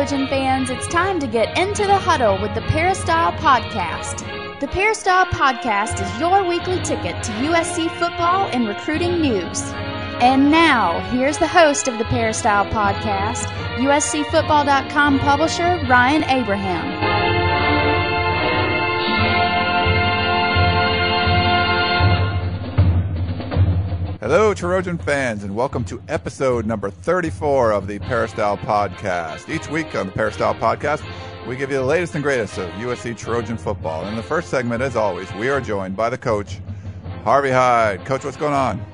Trojan fans, it's time to get into the huddle with the Peristyle Podcast. The Peristyle Podcast is your weekly ticket to USC football and recruiting news. And now, here's the host of the Peristyle Podcast, USCFootball.com publisher Ryan Abraham. Hello, Trojan fans, and welcome to episode number 34 of the Peristyle Podcast. Each week on the Peristyle Podcast, we give you the latest and greatest of USC Trojan football. In the first segment, as always, we are joined by the coach, Harvey Hyde. Coach, what's going on?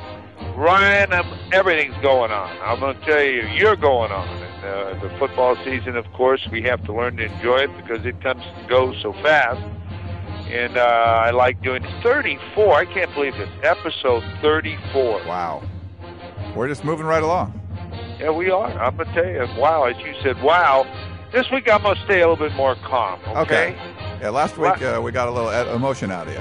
Ryan, um, everything's going on. I'm going to tell you, you're going on. And, uh, the football season, of course, we have to learn to enjoy it because it comes and goes so fast and uh, I like doing 34. I can't believe this episode 34. Wow, we're just moving right along. Yeah, we are. I'm gonna tell you, wow. As you said, wow. This week I'm gonna stay a little bit more calm. Okay. okay. Yeah, last week uh, we got a little emotion out of you.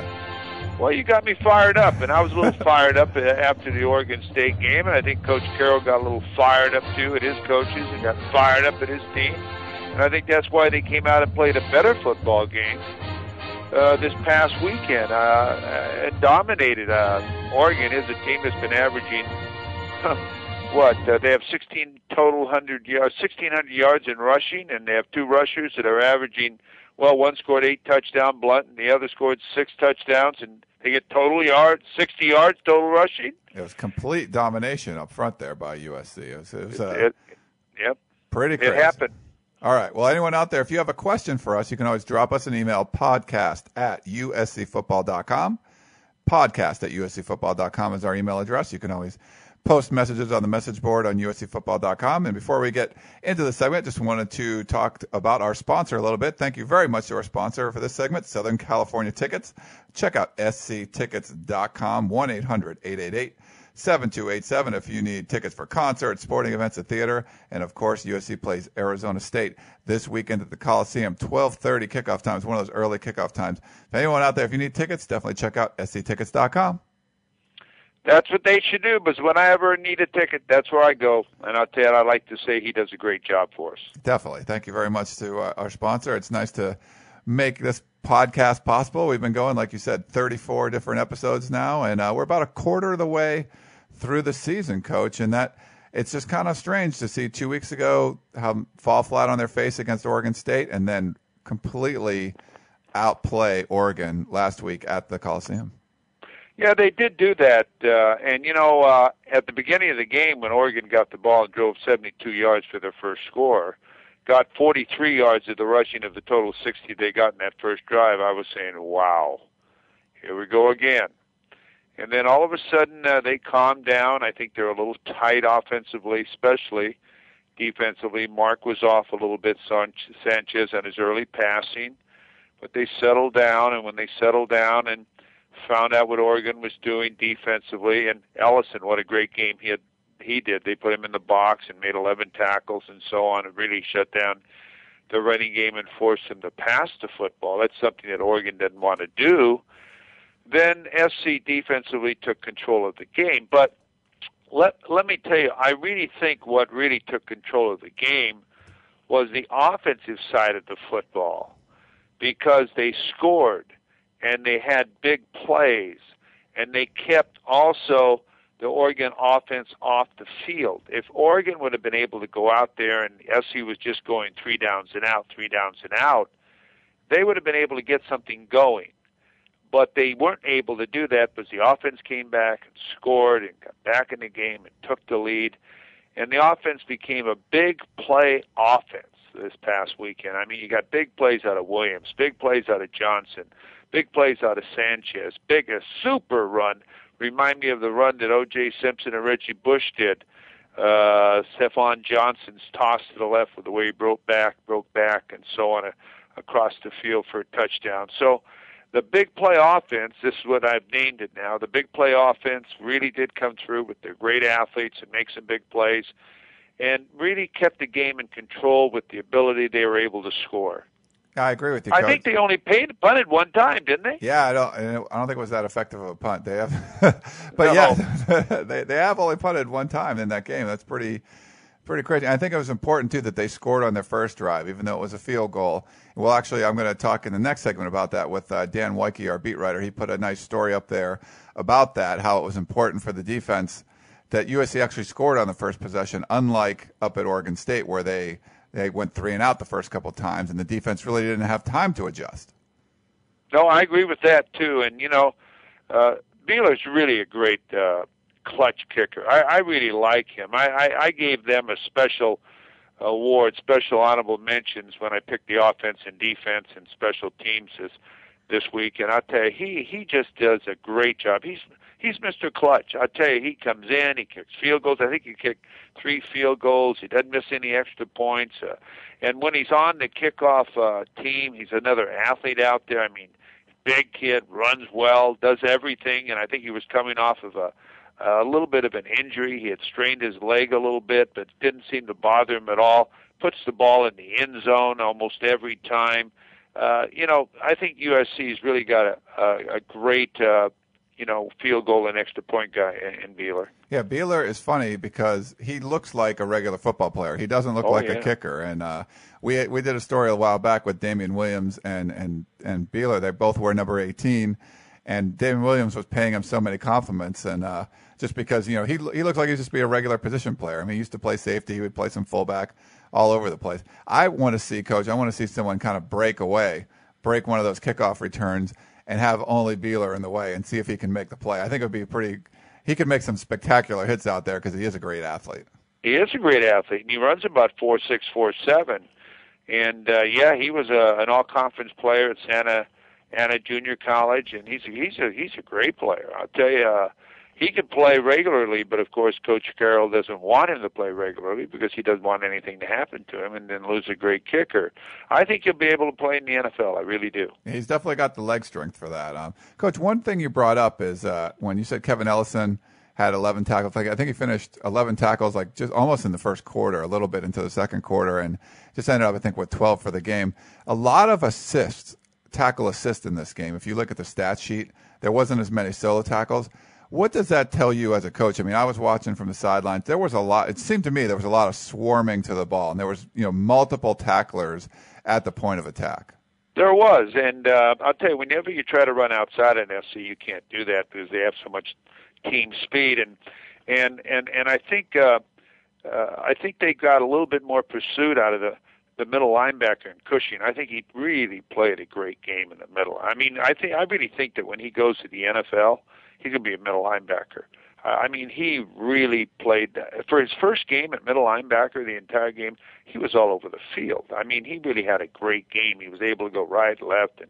Well, you got me fired up, and I was a little fired up after the Oregon State game, and I think Coach Carroll got a little fired up too at his coaches and got fired up at his team. And I think that's why they came out and played a better football game uh, this past weekend uh, and dominated. Uh, Oregon is a team that's been averaging what uh, they have 16 total hundred yards, 1600 yards in rushing, and they have two rushers that are averaging. Well, one scored eight touchdown Blount, and the other scored six touchdowns, and they get total yards, 60 yards total rushing. It was complete domination up front there by USC. It was, it was uh, it, yep, pretty crazy. It happened. All right. Well, anyone out there, if you have a question for us, you can always drop us an email podcast at uscfootball.com. Podcast at uscfootball.com is our email address. You can always post messages on the message board on uscfootball.com. And before we get into the segment, just wanted to talk about our sponsor a little bit. Thank you very much to our sponsor for this segment, Southern California Tickets. Check out sctickets.com, 1 800 888 7287 if you need tickets for concerts, sporting events, a theater, and of course USC plays Arizona State this weekend at the Coliseum. 12:30 kickoff times, one of those early kickoff times. If anyone out there, if you need tickets, definitely check out sctickets.com. That's what they should do. Because when I ever need a ticket, that's where I go. And I'll tell you, I like to say he does a great job for us. Definitely. Thank you very much to uh, our sponsor. It's nice to make this podcast possible. We've been going, like you said, 34 different episodes now, and uh, we're about a quarter of the way through the season, coach. And that it's just kind of strange to see two weeks ago how fall flat on their face against Oregon State and then completely outplay Oregon last week at the Coliseum. Yeah, they did do that. Uh, and, you know, uh, at the beginning of the game, when Oregon got the ball and drove 72 yards for their first score, got 43 yards of the rushing of the total 60 they got in that first drive, I was saying, wow, here we go again. And then all of a sudden uh, they calmed down. I think they're a little tight offensively, especially defensively. Mark was off a little bit, Sanchez on his early passing, but they settled down. And when they settled down and found out what Oregon was doing defensively, and Ellison, what a great game he had. He did. They put him in the box and made 11 tackles and so on, and really shut down the running game and forced him to pass the football. That's something that Oregon didn't want to do then SC defensively took control of the game. But let let me tell you, I really think what really took control of the game was the offensive side of the football because they scored and they had big plays and they kept also the Oregon offense off the field. If Oregon would have been able to go out there and SC was just going three downs and out, three downs and out, they would have been able to get something going but they weren't able to do that because the offense came back and scored and got back in the game and took the lead. And the offense became a big play offense this past weekend. I mean, you got big plays out of Williams, big plays out of Johnson, big plays out of Sanchez, big a super run. Remind me of the run that O.J. Simpson and Reggie Bush did. Uh, Stafon Johnson's toss to the left with the way he broke back, broke back, and so on uh, across the field for a touchdown. So the big play offense, this is what I've named it now, the big play offense really did come through with their great athletes and make some big plays and really kept the game in control with the ability they were able to score. I agree with you. Coach. I think they only paid punted one time, didn't they? Yeah, I don't. I don't think it was that effective of a punt. They have, but no. yeah, they they have only punted one time in that game. That's pretty pretty crazy. I think it was important too that they scored on their first drive, even though it was a field goal. Well, actually, I'm going to talk in the next segment about that with uh, Dan Wyke, our beat writer. He put a nice story up there about that, how it was important for the defense that USC actually scored on the first possession, unlike up at Oregon State where they they went three and out the first couple of times, and the defense really didn't have time to adjust. No, I agree with that too. And you know, uh, Buehler's really a great uh, clutch kicker. I, I really like him. I, I, I gave them a special award, special honorable mentions when I picked the offense and defense and special teams this this week. And I'll tell you, he he just does a great job. He's he's Mr. Clutch. I tell you, he comes in, he kicks field goals. I think he kicked three field goals. He doesn't miss any extra points. Uh, and when he's on the kickoff uh, team, he's another athlete out there. I mean, big kid, runs well, does everything. And I think he was coming off of a a little bit of an injury. He had strained his leg a little bit, but didn't seem to bother him at all. Puts the ball in the end zone almost every time. Uh, you know, I think USC's really got a, a, a great uh, you know, field goal and extra point guy in, Buehler. Yeah, Buehler is funny because he looks like a regular football player. He doesn't look oh, like yeah. a kicker. And uh, we we did a story a while back with Damian Williams and and and Buehler. They both were number 18, and Damian Williams was paying him so many compliments and. Uh, just because you know he he looks like he'd just be a regular position player. I mean, he used to play safety. He would play some fullback all over the place. I want to see, coach. I want to see someone kind of break away, break one of those kickoff returns, and have only Buehler in the way and see if he can make the play. I think it would be pretty. He could make some spectacular hits out there because he is a great athlete. He is a great athlete, he runs about four six four seven. And uh, yeah, he was a, an all conference player at Santa Ana Junior College, and he's a, he's a he's a great player. I'll tell you. Uh, he can play regularly, but of course, Coach Carroll doesn't want him to play regularly because he doesn't want anything to happen to him and then lose a great kicker. I think he'll be able to play in the NFL. I really do. He's definitely got the leg strength for that. Um, Coach, one thing you brought up is uh, when you said Kevin Ellison had 11 tackles. Like I think he finished 11 tackles, like just almost in the first quarter, a little bit into the second quarter, and just ended up, I think, with 12 for the game. A lot of assists, tackle assists in this game. If you look at the stat sheet, there wasn't as many solo tackles. What does that tell you as a coach? I mean, I was watching from the sidelines. There was a lot. It seemed to me there was a lot of swarming to the ball, and there was you know multiple tacklers at the point of attack. There was, and uh, I'll tell you, whenever you try to run outside an SC, you can't do that because they have so much team speed, and and and and I think uh, uh, I think they got a little bit more pursuit out of the the middle linebacker in Cushing. I think he really played a great game in the middle. I mean, I think I really think that when he goes to the NFL going could be a middle linebacker. Uh, I mean, he really played that. for his first game at middle linebacker. The entire game, he was all over the field. I mean, he really had a great game. He was able to go right, left, and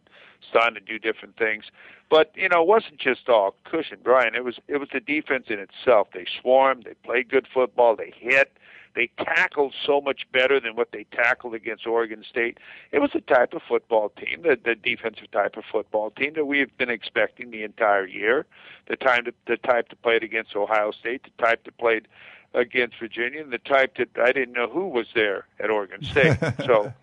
starting to do different things. But you know, it wasn't just all Cushing, Brian. It was it was the defense in itself. They swarmed. They played good football. They hit. They tackled so much better than what they tackled against Oregon State. It was the type of football team, the, the defensive type of football team that we've been expecting the entire year. The time to, the type to play it against Ohio State, the type that played against Virginia, and the type that I didn't know who was there at Oregon State. so,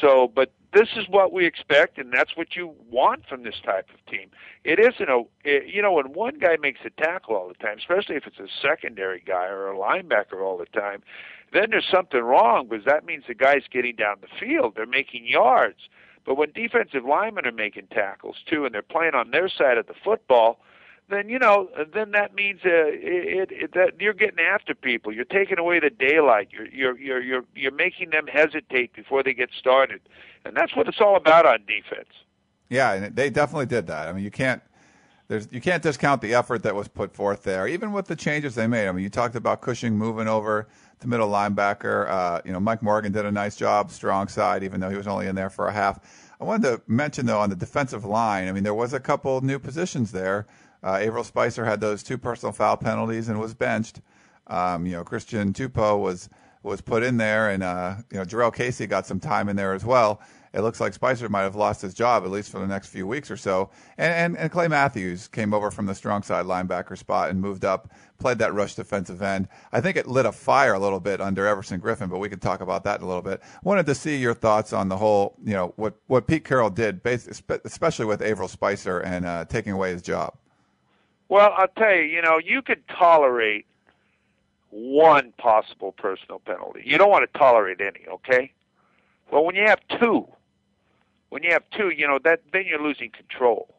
so, but this is what we expect, and that's what you want from this type of team. It isn't a, it, you know, when one guy makes a tackle all the time, especially if it's a secondary guy or a linebacker all the time, then there's something wrong because that means the guy's getting down the field. They're making yards. But when defensive linemen are making tackles too, and they're playing on their side of the football, then you know, then that means uh, it, it, that you're getting after people. You're taking away the daylight. You're you're you're you're you're making them hesitate before they get started, and that's what it's all about on defense. Yeah, and they definitely did that. I mean, you can't there's you can't discount the effort that was put forth there, even with the changes they made. I mean, you talked about Cushing moving over to middle linebacker. Uh, you know, Mike Morgan did a nice job, strong side, even though he was only in there for a half. I wanted to mention though on the defensive line. I mean, there was a couple new positions there. Uh, Averell Spicer had those two personal foul penalties and was benched. Um, you know, Christian Tupou was was put in there, and uh, you know, Jurrell Casey got some time in there as well. It looks like Spicer might have lost his job at least for the next few weeks or so. And, and and Clay Matthews came over from the strong side linebacker spot and moved up, played that rush defensive end. I think it lit a fire a little bit under Everson Griffen, but we could talk about that in a little bit. Wanted to see your thoughts on the whole, you know, what what Pete Carroll did, especially with Averell Spicer and uh, taking away his job. Well, I'll tell you, you know, you could tolerate one possible personal penalty. You don't want to tolerate any, okay? Well, when you have two, when you have two, you know that then you're losing control.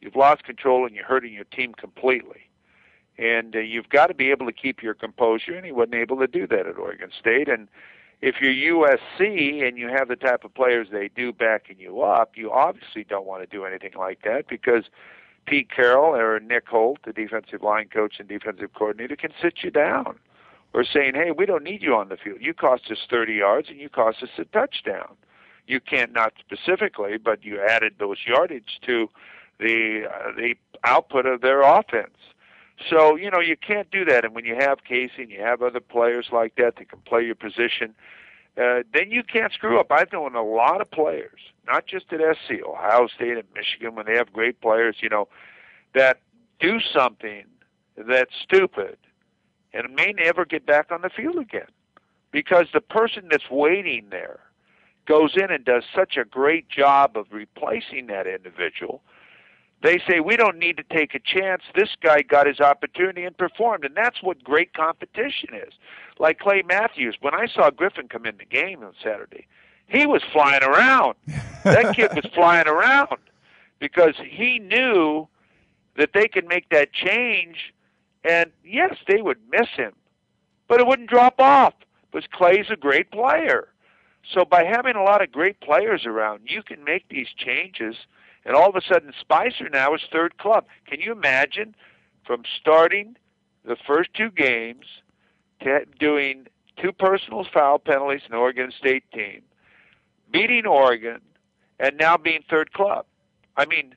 You've lost control and you're hurting your team completely. And uh, you've got to be able to keep your composure, and he wasn't able to do that at Oregon State. And if you're USC and you have the type of players they do backing you up, you obviously don't want to do anything like that because Pete Carroll or Nick Holt, the defensive line coach and defensive coordinator, can sit you down or saying, hey, we don't need you on the field. You cost us 30 yards and you cost us a touchdown. You can't, not specifically, but you added those yardage to the uh, the output of their offense. So you know you can't do that. And when you have Casey and you have other players like that that can play your position, uh, then you can't screw up. I've known a lot of players, not just at SC, Ohio State and Michigan, when they have great players, you know, that do something that's stupid and may never get back on the field again because the person that's waiting there goes in and does such a great job of replacing that individual they say we don't need to take a chance. This guy got his opportunity and performed, and that's what great competition is. Like Clay Matthews, when I saw Griffen come in the game on Saturday, he was flying around. that kid was flying around because he knew that they could make that change, and yes, they would miss him, but it wouldn't drop off because Clay's a great player. So by having a lot of great players around, you can make these changes and all of a sudden, Spicer now is third club. Can you imagine from starting the first two games to doing two personal foul penalties in Oregon State team, beating Oregon, and now being third club? I mean,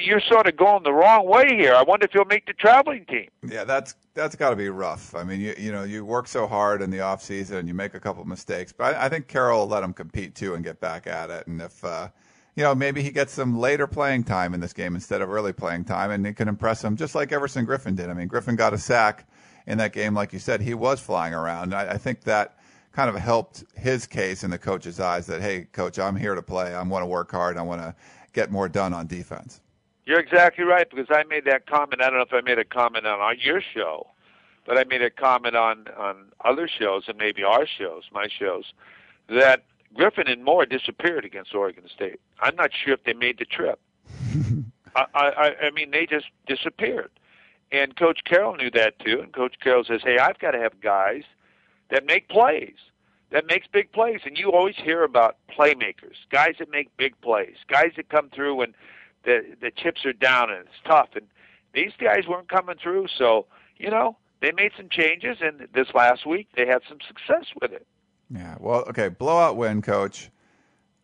you're sort of going the wrong way here. I wonder if you'll make the traveling team. Yeah, that's that's got to be rough. I mean, you you know, you work so hard in the off season and you make a couple mistakes, but I, I think Carroll will let him compete too and get back at it. And if uh, you know, maybe he gets some later playing time in this game instead of early playing time, and it can impress him just like Everson Griffen did. I mean, Griffen got a sack in that game, like you said. He was flying around. I, I think that kind of helped his case in the coach's eyes that, hey, coach, I'm here to play. I want to work hard. I want to get more done on defense. You're exactly right because I made that comment. I don't know if I made a comment on your show, but I made a comment on on other shows and maybe our shows, my shows, that Griffen and Moore disappeared against Oregon State. I'm not sure if they made the trip. I, I, I mean, they just disappeared. And Coach Carroll knew that too. And Coach Carroll says, "Hey, I've got to have guys that make plays, that makes big plays." And you always hear about playmakers, guys that make big plays, guys that come through when the the chips are down and it's tough. And these guys weren't coming through, so you know they made some changes. And this last week, they had some success with it. Yeah. Well, okay. Blowout win, coach.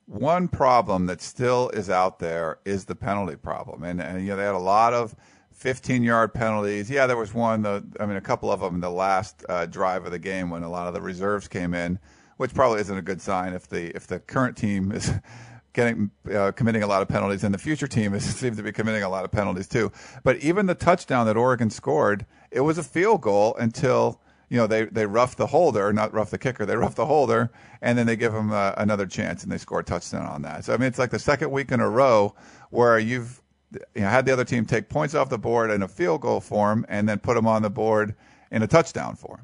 One problem that still is out there is the penalty problem, and, and you know they had a lot of 15-yard penalties. Yeah, there was one. The I mean, a couple of them in the last uh, drive of the game when a lot of the reserves came in, which probably isn't a good sign if the if the current team is getting uh, committing a lot of penalties, and the future team is, seems to be committing a lot of penalties too. But even the touchdown that Oregon scored, it was a field goal until you know, they, they rough the holder, not rough the kicker, they rough the holder, and then they give them uh, another chance and they score a touchdown on that. So, I mean, it's like the second week in a row where you've you know, had the other team take points off the board in a field goal form and then put them on the board in a touchdown form.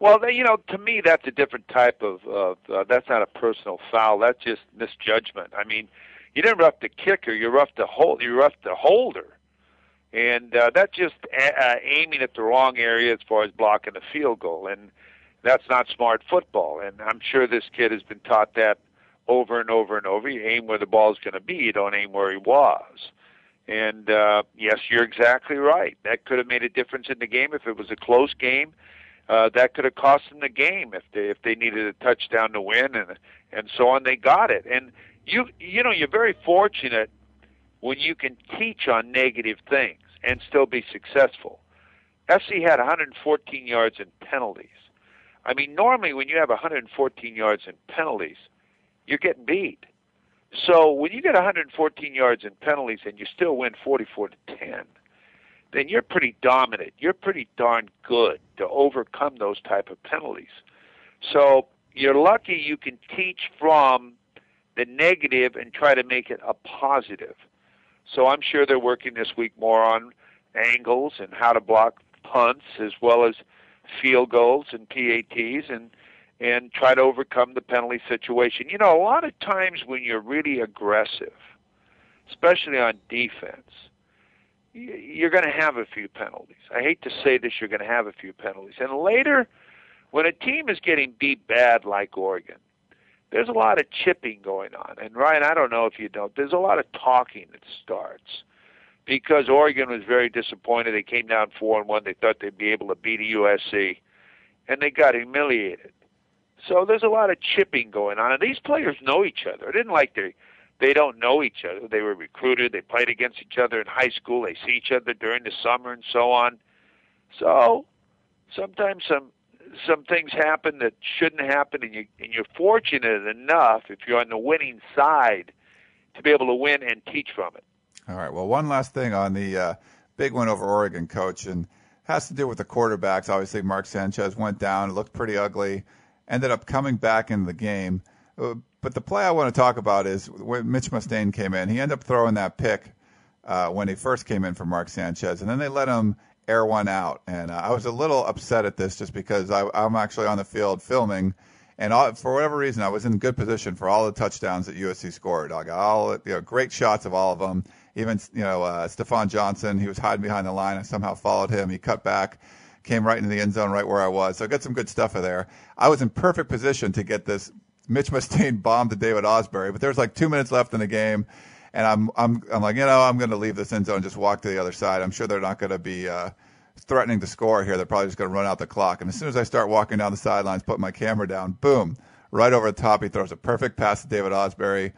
Well, you know, to me, that's a different type of. of uh, that's not a personal foul. That's just misjudgment. I mean, you didn't rough the kicker. You roughed the hold. You roughed the holder and uh, that's just a- uh, aiming at the wrong area as far as blocking a field goal, and that's not smart football. And I'm sure this kid has been taught that over and over and over. You aim where the ball's going to be. You don't aim where he was. And uh, yes, you're exactly right. That could have made a difference in the game if it was a close game. Uh, that could have cost them the game if they if they needed a touchdown to win and and so on. They got it. And you you know you're very fortunate when you can teach on negative things and still be successful. SC had 114 yards in penalties. I mean, normally when you have 114 yards in penalties, you're getting beat. So when you get 114 yards in penalties and you still win 44 to 10, then you're pretty dominant. You're pretty darn good to overcome those type of penalties. So you're lucky you can teach from the negative and try to make it a positive. So I'm sure they're working this week more on angles and how to block punts as well as field goals and PATs and and try to overcome the penalty situation. You know, a lot of times when you're really aggressive, especially on defense, you're going to have a few penalties. I hate to say this, you're going to have a few penalties. And later, when a team is getting beat bad like Oregon, there's a lot of chipping going on. And Ryan, I don't know if you know, there's a lot of talking that starts because Oregon was very disappointed. They came down four and one. They thought they'd be able to beat USC, and they got humiliated. So there's a lot of chipping going on, and these players know each other. It isn't like they they don't know each other. They were recruited. They played against each other in high school. They see each other during the summer and so on. So sometimes some some things happen that shouldn't happen, and you and you're fortunate enough if you're on the winning side to be able to win and teach from it. All right. Well, one last thing on the uh, big win over Oregon, coach, and has to do with the quarterbacks. Obviously, Mark Sanchez went down. It looked pretty ugly ended up coming back in the game. Uh, but the play I want to talk about is when Mitch Mustain came in. He ended up throwing that pick uh, when he first came in for Mark Sanchez, and then they let him air one out. And uh, I was a little upset at this just because I, I'm actually on the field filming, and all, for whatever reason, I was in good position for all the touchdowns that USC scored. I got all you know, great shots of all of them. Even you know uh, Stafon Johnson, he was hiding behind the line. I somehow followed him. He cut back came right into the end zone right where I was. So I got some good stuff there. I was in perfect position to get this Mitch Mustain bomb to David Ausberry, but there's like two minutes left in the game. And I'm, I'm, I'm like, you know, I'm going to leave this end zone and just walk to the other side. I'm sure they're not going to be, uh, threatening to score here. They're probably just going to run out the clock. And as soon as I start walking down the sidelines, put my camera down, boom, right over the top, he throws a perfect pass to David Ausberry,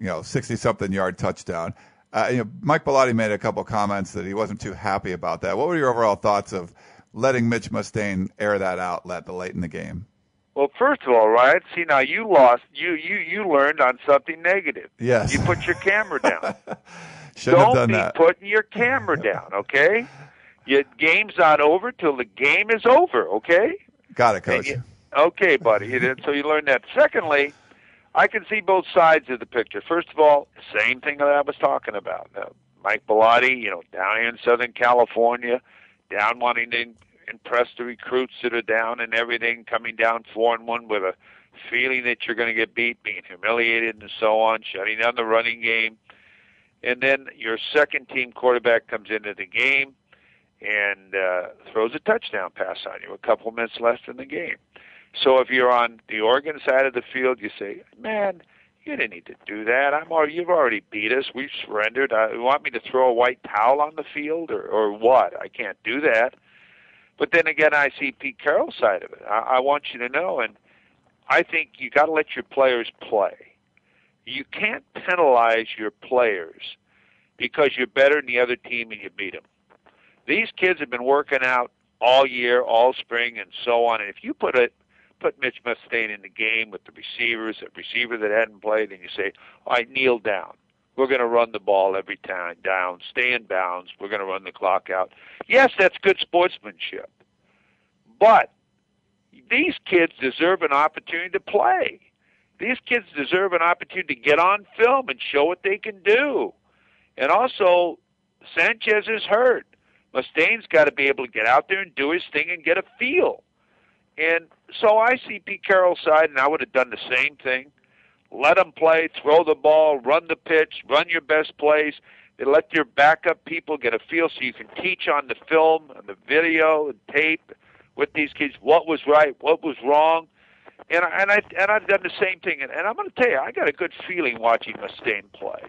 you know, 60 something yard touchdown. Uh, you know, Mike Bellotti made a couple comments that he wasn't too happy about that. What were your overall thoughts of letting Mitch Mustain air that out let the late in the game? Well, first of all, right. See, now you lost. You you you learned on something negative. Yes. You put your camera down. Should Don't have done be that. putting your camera down. Okay. Your game's not over till the game is over. Okay. Got it, coach. You, okay, buddy. so you learned that. Secondly, I can see both sides of the picture. First of all, same thing that I was talking about. Mike Bellotti, you know, down here in Southern California, down wanting to impress the recruits that are down and everything, coming down four and one with a feeling that you're going to get beat, being humiliated and so on, shutting down the running game. And then your second team quarterback comes into the game and uh, throws a touchdown pass on you a couple minutes left in the game. So if you're on the Oregon side of the field, you say, "Man, you didn't need to do that. I'm already, you've already beat us. We've surrendered. Uh, you want me to throw a white towel on the field or, or what? I can't do that. But then again, I see Pete Carroll's side of it. I, I want you to know, and I think you got to let your players play. You can't penalize your players because you're better than the other team and you beat them. These kids have been working out all year, all spring, and so on. And if you put it put Mitch Mustain in the game with the receivers, a receiver that hadn't played, and you say, all right, kneel down. We're going to run the ball every time down, stay in bounds. We're going to run the clock out. Yes, that's good sportsmanship. But these kids deserve an opportunity to play. These kids deserve an opportunity to get on film and show what they can do. And also, Sanchez is hurt. Mustain's got to be able to get out there and do his thing and get a feel. And so I see Pete Carroll's side, and I would have done the same thing. Let them play, throw the ball, run the pitch, run your best plays. And let your backup people get a feel so you can teach on the film, and the video, and tape with these kids what was right, what was wrong. And I, and I and I've done the same thing. And, and I'm going to tell you, I got a good feeling watching Mustain play.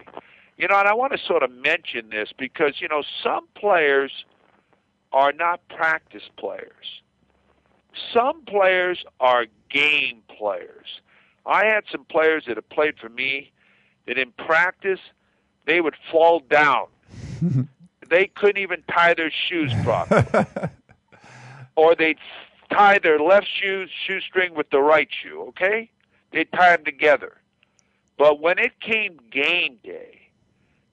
You know, and I want to sort of mention this because you know some players are not practice players some players are game players. I had some players that have played for me that in practice they would fall down. they couldn't even tie their shoes properly. or they'd tie their left shoe shoestring with the right shoe, okay? They'd tie them together. But when it came game day,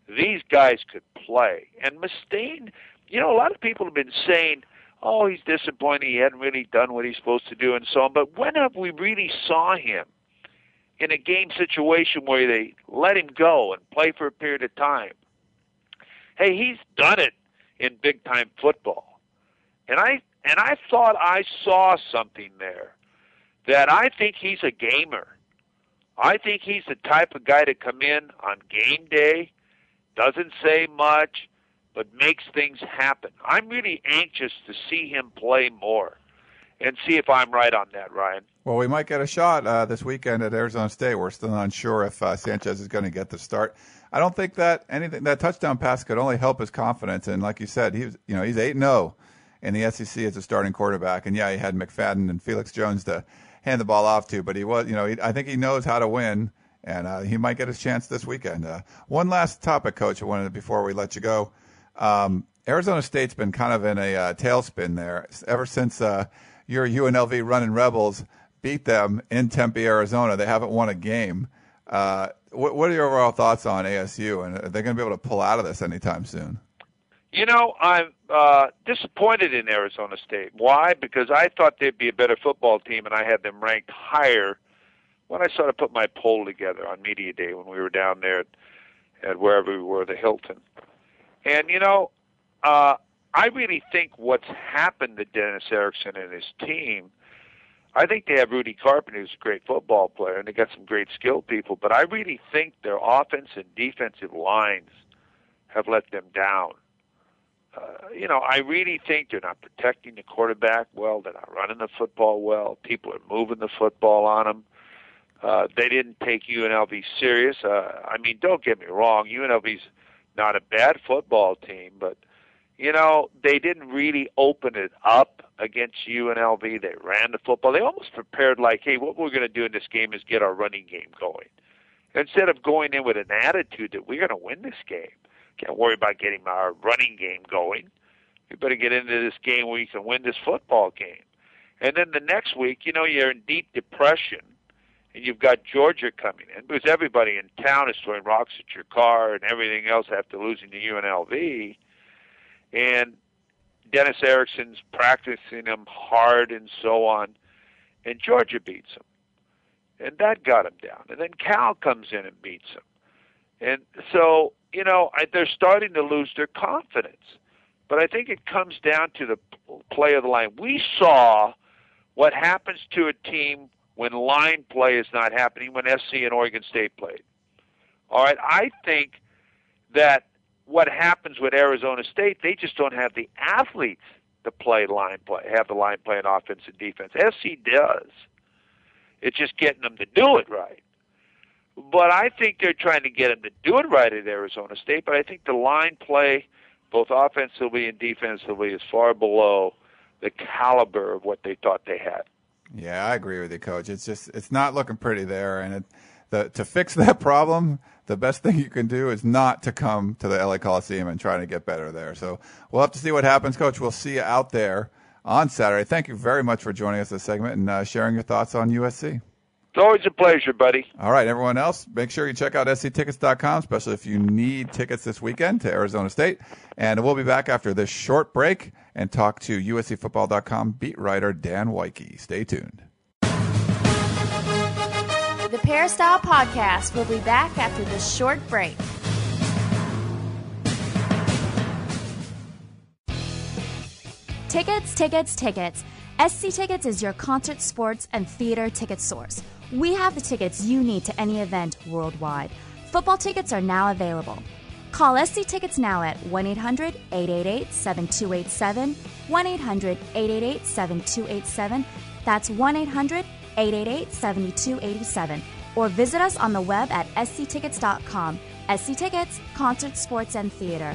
these guys could play. And Mustain, you know, a lot of people have been saying, oh, he's disappointed. He hadn't really done what he's supposed to do, and so on. But when have we really saw him in a game situation where they let him go and play for a period of time? Hey, he's done it in big time football, and I and I thought I saw something there that I think he's a gamer. I think he's the type of guy to come in on game day, doesn't say much, but makes things happen. I'm really anxious to see him play more and see if I'm right on that, Ryan. Well, we might get a shot uh, this weekend at Arizona State. We're still not sure if uh, Sanchez is going to get the start. I don't think that anything that touchdown pass could only help his confidence. And like you said, he's you know, he's eight zero in the SEC as a starting quarterback. And yeah, he had McFadden and Felix Jones to hand the ball off to, but he was, you know, he, I think he knows how to win, and uh, he might get his chance this weekend. Uh, one last topic, Coach, I wanted before we let you go. Um, Arizona State's been kind of in a uh, tailspin there ever since uh, your UNLV running Rebels beat them in Tempe, Arizona. They haven't won a game. Uh, what, what, are your overall thoughts on ASU, and are they going to be able to pull out of this anytime soon? You know, I'm uh, disappointed in Arizona State. Why? Because I thought they'd be a better football team, and I had them ranked higher when I sort of put my poll together on media day when we were down there at, at wherever we were, the Hilton. And you know, uh, I really think what's happened to Dennis Erickson and his team. I think they have Rudy Carpenter, who's a great football player, and they got some great skilled people. But I really think their offense and defensive lines have let them down uh, you know, I really think they're not protecting the quarterback well. They're not running the football well. People are moving the football on them. Uh, they didn't take UNLV serious. Uh, I mean, don't get me wrong, UNLV's not a bad football team, but you know they didn't really open it up against UNLV. They ran the football. They almost prepared like, hey, what we're going to do in this game is get our running game going, instead of going in with an attitude that we're going to win this game. Can't worry about getting our running game going. We better get into this game where you can win this football game. And then the next week, you know, you're in deep depression, and you've got Georgia coming in because everybody in town is throwing rocks at your car and everything else after losing to UNLV. And Dennis Erickson's practicing them hard and so on, and Georgia beats him, and that got him down. And then Cal comes in and beats him, and so you know, I, they're starting to lose their confidence. But I think it comes down to the play of the line. We saw what happens to a team when line play is not happening when SC and Oregon State played. All right, I think that what happens with Arizona State, they just don't have the athletes to play line play, have the line play in offense and defense. SC does. It's just getting them to do it right. But I think they're trying to get them to do it right at Arizona State. But I think the line play, both offensively and defensively, is far below the caliber of what they thought they had. Yeah, I agree with you, Coach. It's just it's not looking pretty there, and it, the, to fix that problem, the best thing you can do is not to come to the LA Coliseum and try to get better there. So we'll have to see what happens, Coach. We'll see you out there on Saturday. Thank you very much for joining us this segment and uh, sharing your thoughts on USC. It's always a pleasure, buddy. All right, everyone else, make sure you check out sctickets.com, especially if you need tickets this weekend to Arizona State. And we'll be back after this short break and talk to USCFootball.com beat writer Dan Wyke. Stay tuned. The Peristyle Podcast will be back after this short break. Tickets, tickets, tickets. SC Tickets is your concert, sports, and theater ticket source. We have the tickets you need to any event worldwide. Football tickets are now available. Call SC Tickets now at 1 800 888 7287. 1 800 888 7287. That's 1 800 888 7287. Or visit us on the web at sctickets.com. SC Tickets, concert, sports, and theater.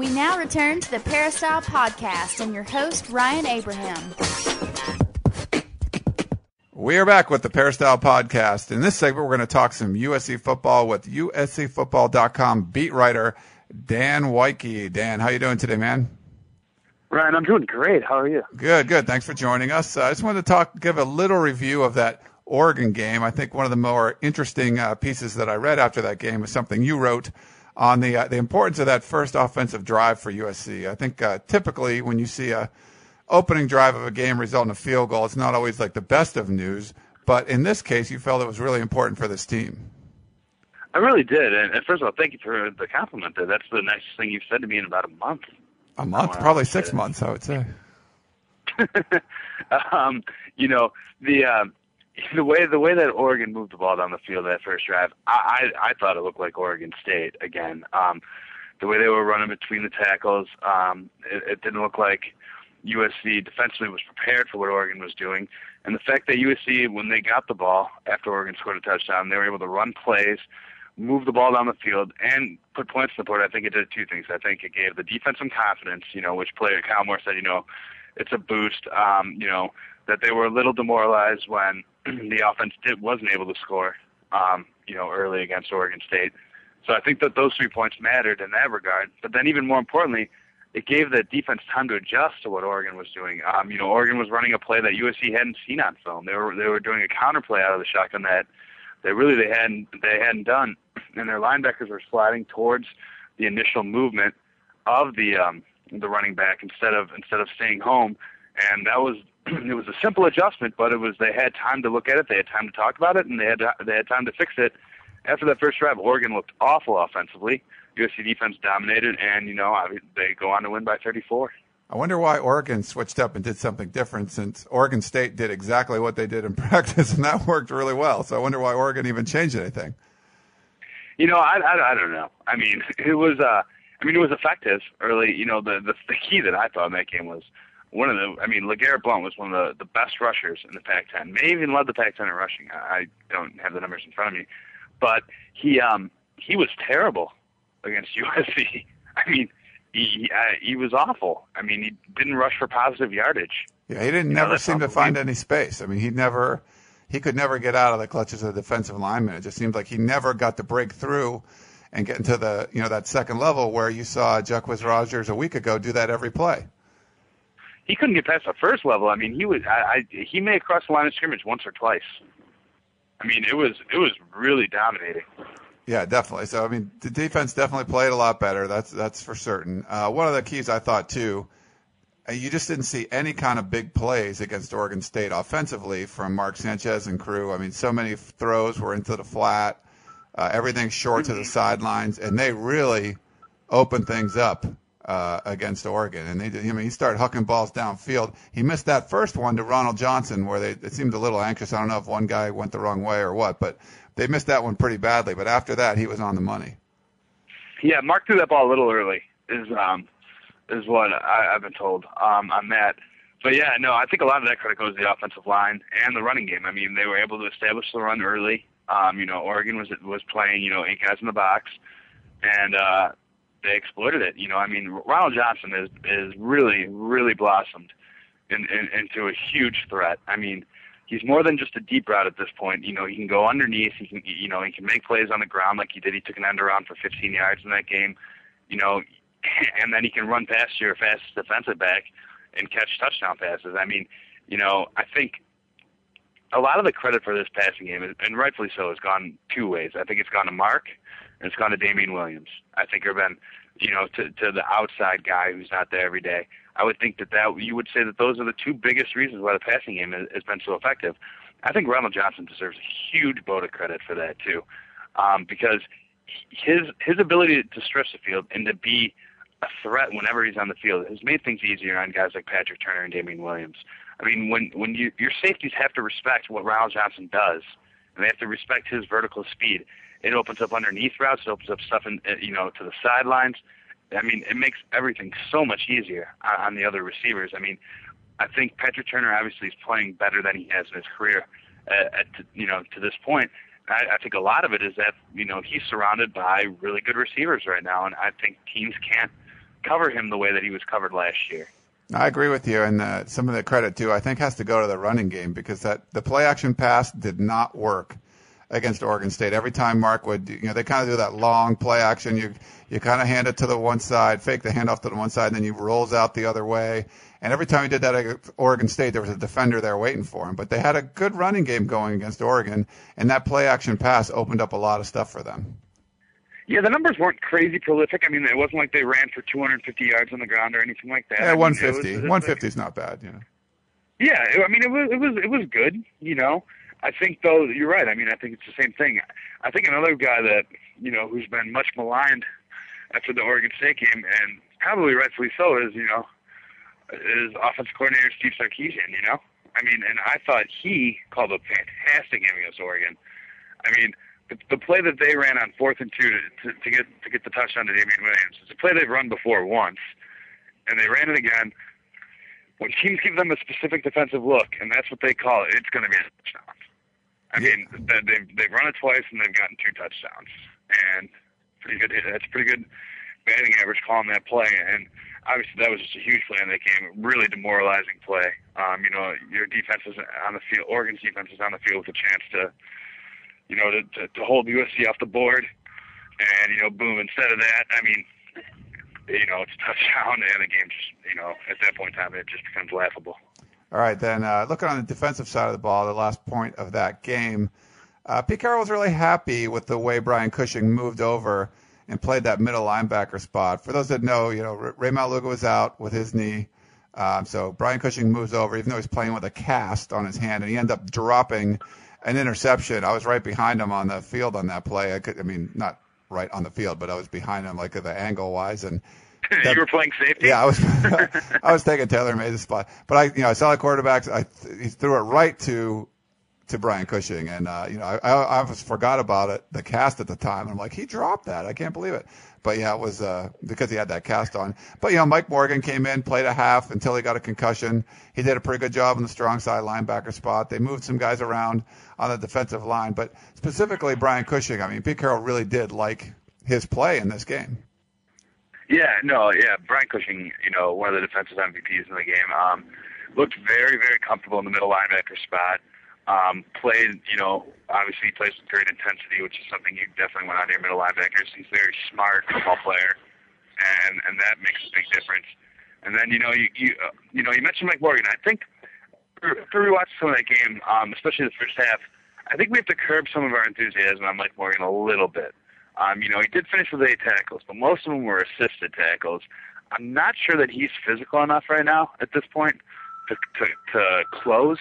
We now return to the Peristyle Podcast and your host, Ryan Abraham. We are back with the Peristyle Podcast. In this segment, we're going to talk some USC football with USCFootball.com beat writer Dan Wyke. Dan, how you doing today, man? Ryan, I'm doing great. How are you? Good, good. Thanks for joining us. Uh, I just wanted to talk, give a little review of that Oregon game. I think one of the more interesting uh, pieces that I read after that game was something you wrote on the uh, the importance of that first offensive drive for USC. I think uh, typically when you see a opening drive of a game result in a field goal, it's not always like the best of news. But in this case, you felt it was really important for this team. I really did. And, and first of all, thank you for the compliment. There, that's the nicest thing you've said to me in about a month. A month, probably six months, I would say. um, you know the uh, the way the way that Oregon moved the ball down the field that first drive, I I, I thought it looked like Oregon State again. Um, the way they were running between the tackles, um, it, it didn't look like USC defensively was prepared for what Oregon was doing. And the fact that USC, when they got the ball after Oregon scored a touchdown, they were able to run plays, move the ball down the field, and put points on the board. I think it did two things. I think it gave the defense some confidence, you know, which player Kyle Moore said, you know, it's a boost. Um, you know, that they were a little demoralized when the offense did, wasn't able to score, um, you know, early against Oregon State. So I think that those three points mattered in that regard. But then even more importantly, it gave the defense time to adjust to what Oregon was doing. Um, you know, Oregon was running a play that USC hadn't seen on film. They were they were doing a counter play out of the shotgun that they really they hadn't they hadn't done, and their linebackers were sliding towards the initial movement of the um, the running back instead of instead of staying home, and that was it was a simple adjustment, but it was they had time to look at it, they had time to talk about it, and they had to, they had time to fix it. After that first drive, Oregon looked awful offensively. USC defense dominated, and you know I, they go on to win by 34. I wonder why Oregon switched up and did something different since Oregon State did exactly what they did in practice, and that worked really well. So I wonder why Oregon even changed anything. You know, I, I, I don't know. I mean, it was uh, I mean, it was effective early. You know, the, the the key that I thought in that game was one of the. I mean, LeGarrette Blount was one of the the best rushers in the Pac-10. May even led the Pac-10 in rushing. I, I don't have the numbers in front of me, but he um he was terrible against USC. I mean, he uh, he was awful. I mean, he didn't rush for positive yardage. Yeah, he didn't you never know, seem to find any space. I mean, he never he could never get out of the clutches of the defensive lineman. It just seemed like he never got to break through and get into the you know that second level where you saw Jacquizz Rodgers a week ago do that every play. He couldn't get past the first level. I mean, he was I, I he may have crossed the line of scrimmage once or twice. I mean, it was it was really dominating. Yeah, definitely. So I mean, the defense definitely played a lot better. That's that's for certain. Uh, one of the keys I thought too, uh, you just didn't see any kind of big plays against Oregon State offensively from Mark Sanchez and crew. I mean, so many throws were into the flat, uh, everything short to the sidelines, and they really opened things up uh, against Oregon. And they I mean, he started hucking balls downfield. He missed that first one to Ronald Johnson where they it seemed a little anxious. I don't know if one guy went the wrong way or what, but they missed that one pretty badly. But after that, he was on the money. Yeah, Mark threw that ball a little early. Is um is what I, I've been told um, on that. But yeah, no, I think a lot of that credit goes to the offensive line and the running game. I mean, they were able to establish the run early. Um, you know, Oregon was was playing, you know, eight guys in the box, and uh, they exploited it. You know, I mean, Ronald Johnson is is really really blossomed in, in, into a huge threat. I mean, he's more than just a deep route at this point. You know, he can go underneath. He can, you know, he can make plays on the ground like he did. He took an end around for 15 yards in that game. You know, and then he can run past your fastest defensive back and catch touchdown passes. I mean, you know, I think a lot of the credit for this passing game, and rightfully so, has gone two ways. I think it's gone to Mark, and it's gone to Damian Williams. I think have been, you know, to to the outside guy who's not there every day. I would think that that you would say that those are the two biggest reasons why the passing game has, been so effective. I think Ronald Johnson deserves a huge vote of credit for that too, um, because his his ability to stretch the field and to be a threat whenever he's on the field has made things easier on guys like Patrick Turner and Damian Williams. I mean, when when you your safeties have to respect what Ronald Johnson does, and they have to respect his vertical speed, it opens up underneath routes. It opens up stuff in you know to the sidelines. I mean, it makes everything so much easier on the other receivers. I mean, I think Patrick Turner obviously is playing better than he has in his career at, at you know to this point. I, I think a lot of it is that you know he's surrounded by really good receivers right now, and I think teams can't cover him the way that he was covered last year. I agree with you, and uh, some of the credit too I think has to go to the running game because that the play action pass did not work against Oregon State. Every time Mark would, you know, they kind of do that long play action. You you kind of hand it to the one side, fake the handoff to the one side, and then he rolls out the other way. And every time he did that at Oregon State, there was a defender there waiting for him. But they had a good running game going against Oregon, and that play action pass opened up a lot of stuff for them. Yeah, the numbers weren't crazy prolific. I mean, it wasn't like they ran for 250 yards on the ground or anything like that. Yeah, I mean, 150. Was, 150 is not bad, you know. Yeah, I mean, it was it was it was good. You know, I think though you're right. I mean, I think it's the same thing. I think another guy that you know who's been much maligned after the Oregon State game, and probably rightfully so, is you know is offensive coordinator Steve Sarkisian. You know, I mean, and I thought he called a fantastic game against Oregon. I mean. The, the play that they ran on fourth and two to, to, to get to get the touchdown to Damian Williams is a play they've run before once, and they ran it again when teams give them a specific defensive look, and that's what they call it, it's going to be a touchdown. I mean, they- they've they've run it twice and they've gotten two touchdowns, and pretty good. That's pretty good batting average calling that play. And obviously, that was just a huge play in that game. Really demoralizing play. Um, you know, your defense is on the field. Oregon's defense is on the field with a chance to, you know, to to, to hold USC off the board, and you know, boom. Instead of that, I mean, you know, it's a touchdown, and the game just, you know, at that point in time, it just becomes laughable. All right, then uh, looking on the defensive side of the ball, the last point of that game, uh, Pete Carroll was really happy with the way Brian Cushing moved over and played that middle linebacker spot. For those that know, you know, Ray Maualuga was out with his knee. Um, so Brian Cushing moves over, even though he's playing with a cast on his hand, and he ended up dropping an interception. I was right behind him on the field on that play. I could, I mean, not right on the field, but I was behind him, like the angle wise, and That- you were playing safety. yeah, I was I was taking Taylor Mays' spot, but I you know I saw the quarterbacks. I he threw it right to to Brian Cushing, and uh, you know I, I I almost forgot about it the cast at the time. I'm like he dropped that. I can't believe it. But yeah, it was uh, because he had that cast on. But you know Mike Morgan came in, played a half until he got a concussion. He did a pretty good job in the strong side linebacker spot. They moved some guys around on the defensive line, but specifically Brian Cushing. I mean, Pete Carroll really did like his play in this game. Yeah, no, yeah. Brian Cushing, you know, one of the defensive MVPs in the game, um, looked very, very comfortable in the middle linebacker spot. Um, played, you know, obviously he plays with great intensity, which is something you definitely want out of your middle linebackers. He's a very smart football player, and and that makes a big difference. And then you know you you uh, you know you mentioned Mike Morgan. I think after we watched some of that game, um, especially the first half, I think we have to curb some of our enthusiasm on Mike Morgan a little bit. Um, you know, he did finish with eight tackles, but most of them were assisted tackles. I'm not sure that he's physical enough right now at this point to to, to close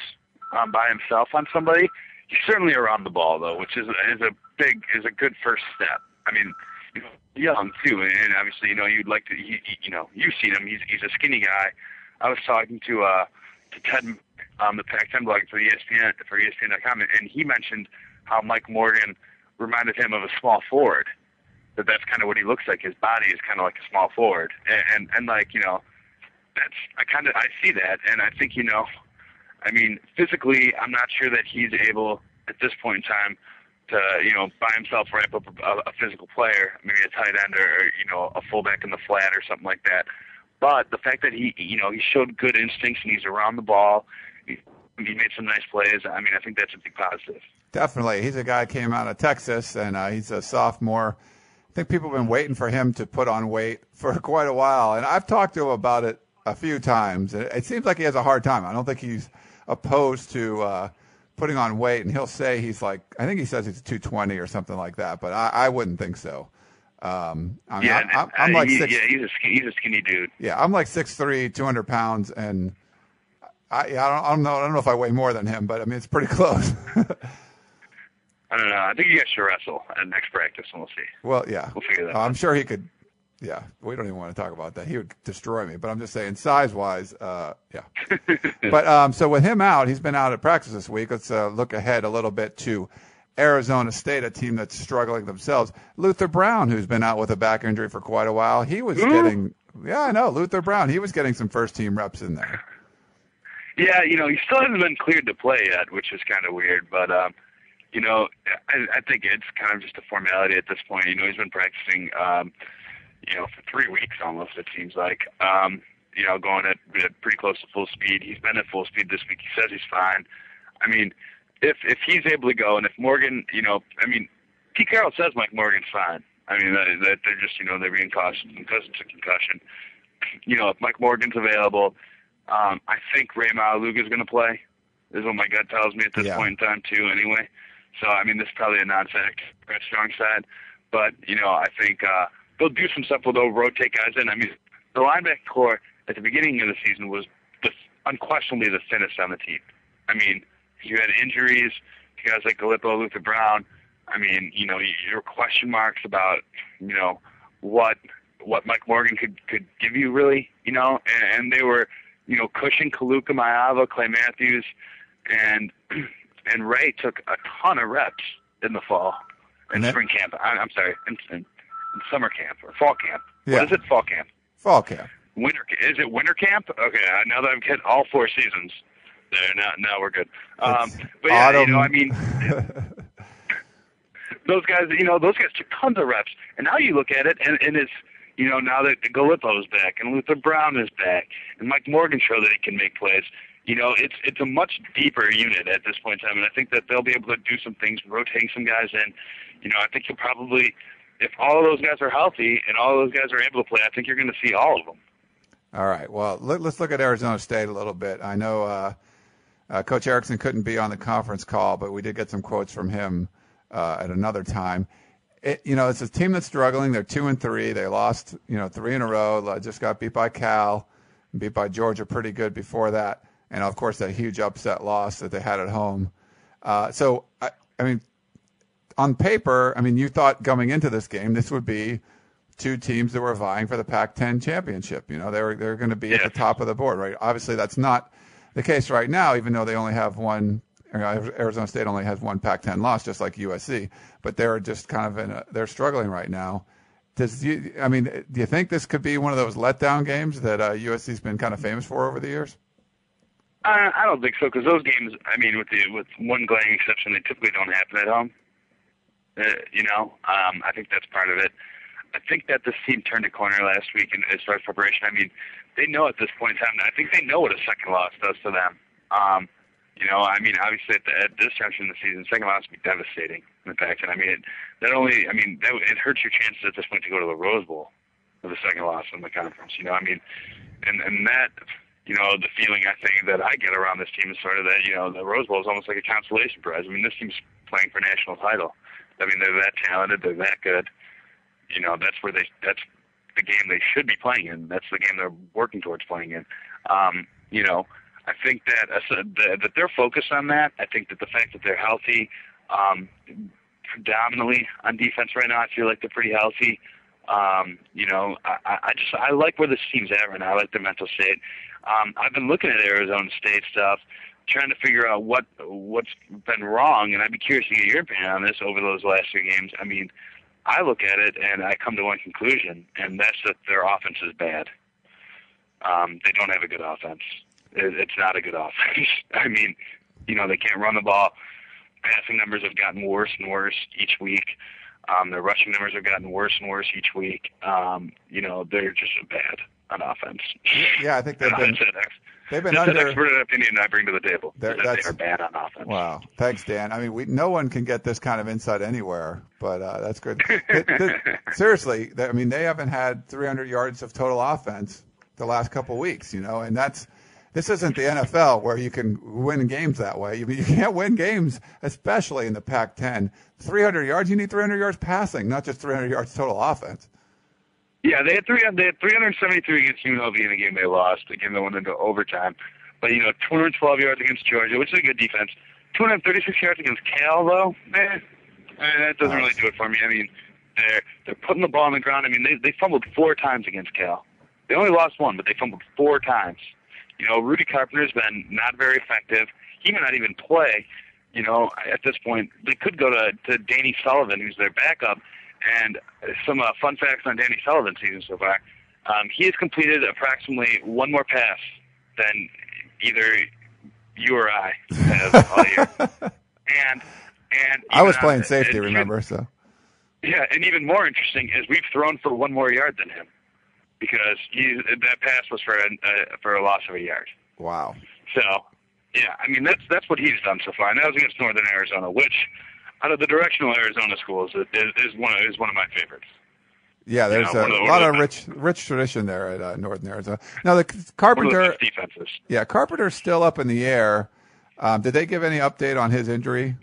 um, by himself on somebody. He's certainly around the ball though, which is is a big is a good first step. I mean, you know, young too, and obviously you know you'd like to he- you know you've seen him. He's he's a skinny guy. I was talking to uh to Ted um the Pac-10 blog for ESPN for ESPN.com, and he mentioned how Mike Morgan reminded him of a small forward. That that's kind of what he looks like. His body is kind of like a small forward, and and, and like you know, that's I kind of I see that, and I think you know, I mean physically, I'm not sure that he's able at this point in time to you know by himself ramp up a, a physical player, maybe a tight end or you know a fullback in the flat or something like that. But the fact that he you know he showed good instincts and he's around the ball, he, he made some nice plays. I mean I think that's a big positive. Definitely. He's a guy came out of Texas, and uh, he's a sophomore. I think people have been waiting for him to put on weight for quite a while, and I've talked to him about it a few times. and It seems like he has a hard time. I don't think he's opposed to uh, putting on weight, and he'll say he's like, I think he says he's 220 or something like that, but I, I wouldn't think so. Um, I mean, yeah, I'm, I'm, I'm uh, like he- six. yeah, he's a skinny, he's a skinny dude. Yeah, I'm like six three, two hundred pounds, and I, I don't, I don't know, I don't know if I weigh more than him, but I mean it's pretty close. I don't know. I think you guys should wrestle at next practice, and we'll see. well, yeah, We'll figure that Uh, out. I'm sure he could. Yeah, we don't even want to talk about that. He would destroy me. But I'm just saying, size wise, uh, yeah. but um, so with him out, he's been out at practice this week. Let's uh, look ahead a little bit to Arizona State, a team that's struggling themselves. Luther Brown, who's been out with a back injury for quite a while, he was getting. Yeah, I know Luther Brown. He was getting some first team reps in there. Yeah, you know, he still hasn't been cleared to play yet, which is kind of weird. But um, you know, I, I think it's kind of just a formality at this point. You know, he's been practicing, um, you know, for three weeks almost. It seems like, um, you know, going at, at pretty close to full speed. He's been at full speed this week. He says he's fine. I mean, if if he's able to go, and if Morgan, you know, I mean, Pete Carroll says Mike Morgan's fine. I mean, that, that they're just, you know, they're being cautious because it's a concussion. You know, if Mike Morgan's available, um, I think Ray Maualuga is going to play. Is what my gut tells me at this Yeah. point in time too. Anyway, so I mean, this is probably a non-fact Brett Strong side, but you know, I think uh, they'll do some stuff where they'll rotate guys in. I mean, the linebacker core at the beginning of the season was the, unquestionably the thinnest on the team. I mean, you had injuries, guys like Galippo, Luther Brown. I mean, you know, your question marks about, you know, what what Mike Morgan could could give you really, you know, and, and they were, you know, Cushing, Kaluka, Maiava, Clay Matthews, and and Ray took a ton of reps in the fall And spring camp. I, I'm sorry, in, in, in summer camp or fall camp. Yeah. What is it? Fall camp. Fall camp. Winter is it winter camp? Okay, now that I've hit all four seasons, there now now we're good. Um, but yeah, autumn. you know, I mean, those guys, you know, those guys took tons of reps, and now you look at it, and, and it's, you know, now that Galippo's back and Luther Brown is back, and Mike Morgan showed that he can make plays. You know, it's it's a much deeper unit at this point in time, and I think that they'll be able to do some things, rotating some guys in. You know, I think you'll probably, if all of those guys are healthy and all of those guys are able to play, I think you're going to see all of them. All right. Well, let, us look at Arizona State a little bit. I know uh, uh, Coach Erickson couldn't be on the conference call, but we did get some quotes from him uh, at another time. It, you know, it's a team that's struggling. They're two and three. They lost, you know, three in a row. Just got beat by Cal, beat by Georgia pretty good before that, and of course that huge upset loss that they had at home. Uh, so, I, I mean, on paper, I mean, you thought going into this game this would be two teams that were vying for the Pac-10 championship. You know, they were they're going to be at the top of the board, right? Obviously, that's not the case right now, even though they only have one. Arizona State only has one Pac-10 loss, just like USC, but they're just kind of in a, they're struggling right now. Does you, I mean, do you think this could be one of those letdown games that uh, USC's been kind of famous for over the years? I, I don't think so because those games, I mean, with the with one glaring exception, they typically don't happen at home. Uh, you know, um, I think that's part of it. I think that this team turned a corner last week in, as far as preparation. I mean, they know at this point in time. I think they know what a second loss does to them. Um, you know, I mean, obviously at, the, at this junction in the season, second loss would be devastating. In fact, and I mean, it, not only, I mean, that, it hurts your chances at this point to go to the Rose Bowl with a second loss in the conference. You know, I mean, and and that, you know, the feeling I think that I get around this team is sort of that, you know, the Rose Bowl is almost like a consolation prize. I mean, this team's playing for national title. I mean, they're that talented, they're that good. You know, that's where they, that's the game they should be playing in. That's the game they're working towards playing in. Um, you know, I think that uh, that they're focused on that. I think that the fact that they're healthy, um, predominantly on defense right now, I feel like they're pretty healthy. Um, you know, I, I just I like where this team's at right now. I like their mental state. Um, I've been looking at Arizona State stuff, trying to figure out what what's been wrong, and I'd be curious to get your opinion on this over those last two games. I mean, I look at it and I come to one conclusion, and that's that their offense is bad. Um, they don't have a good offense. It, it's not a good offense. I mean, you know, they can't run the ball. Passing numbers have gotten worse and worse each week. Um, their rushing numbers have gotten worse and worse each week. Um, you know, they're just bad on offense. Yeah, I think they've been that's they've been that's an expert opinion I bring to the table. They're- that that's- they are bad on offense. Wow, thanks, Dan. I mean, we no one can get this kind of insight anywhere, but uh, that's good. Seriously, I mean, they haven't had 300 yards of total offense the last couple weeks, you know, and that's this isn't the NFL where you can win games that way. You, you can't win games, especially in the Pac-10. 300 yards, you need 300 yards passing, not just 300 yards total offense. Yeah, they had three. They had 373 against UNLV in a game they lost, a game that went into overtime. But you know, 212 yards against Georgia, which is a good defense. 236 yards against Cal, though, man, eh, that doesn't really do it for me. I mean, they're they're putting the ball on the ground. I mean, they they fumbled four times against Cal. They only lost one, but they fumbled four times. You know, Rudy Carpenter's been not very effective. He may not even play. You know, at this point, they could go to to Danny Sullivan, who's their backup. And some uh, fun facts on Danny Sullivan's season so far. Um, he has completed approximately one more pass than either you or I have all year. And and I was uh, playing safety, and- remember? So yeah, and even more interesting is we've thrown for one more yard than him because he that pass was for a uh, for a loss of a yard. wow. So Yeah, I mean that's that's what he's done so far, and that was against Northern Arizona, which out of the directional Arizona schools is, is one of, is one of my favorites. Yeah, there's know, a the- lot of rich rich tradition there at uh, Northern Arizona. Now the of the Carpenter, defenses. yeah, Carpenter's still up in the air. Um, did they give any update on his injury?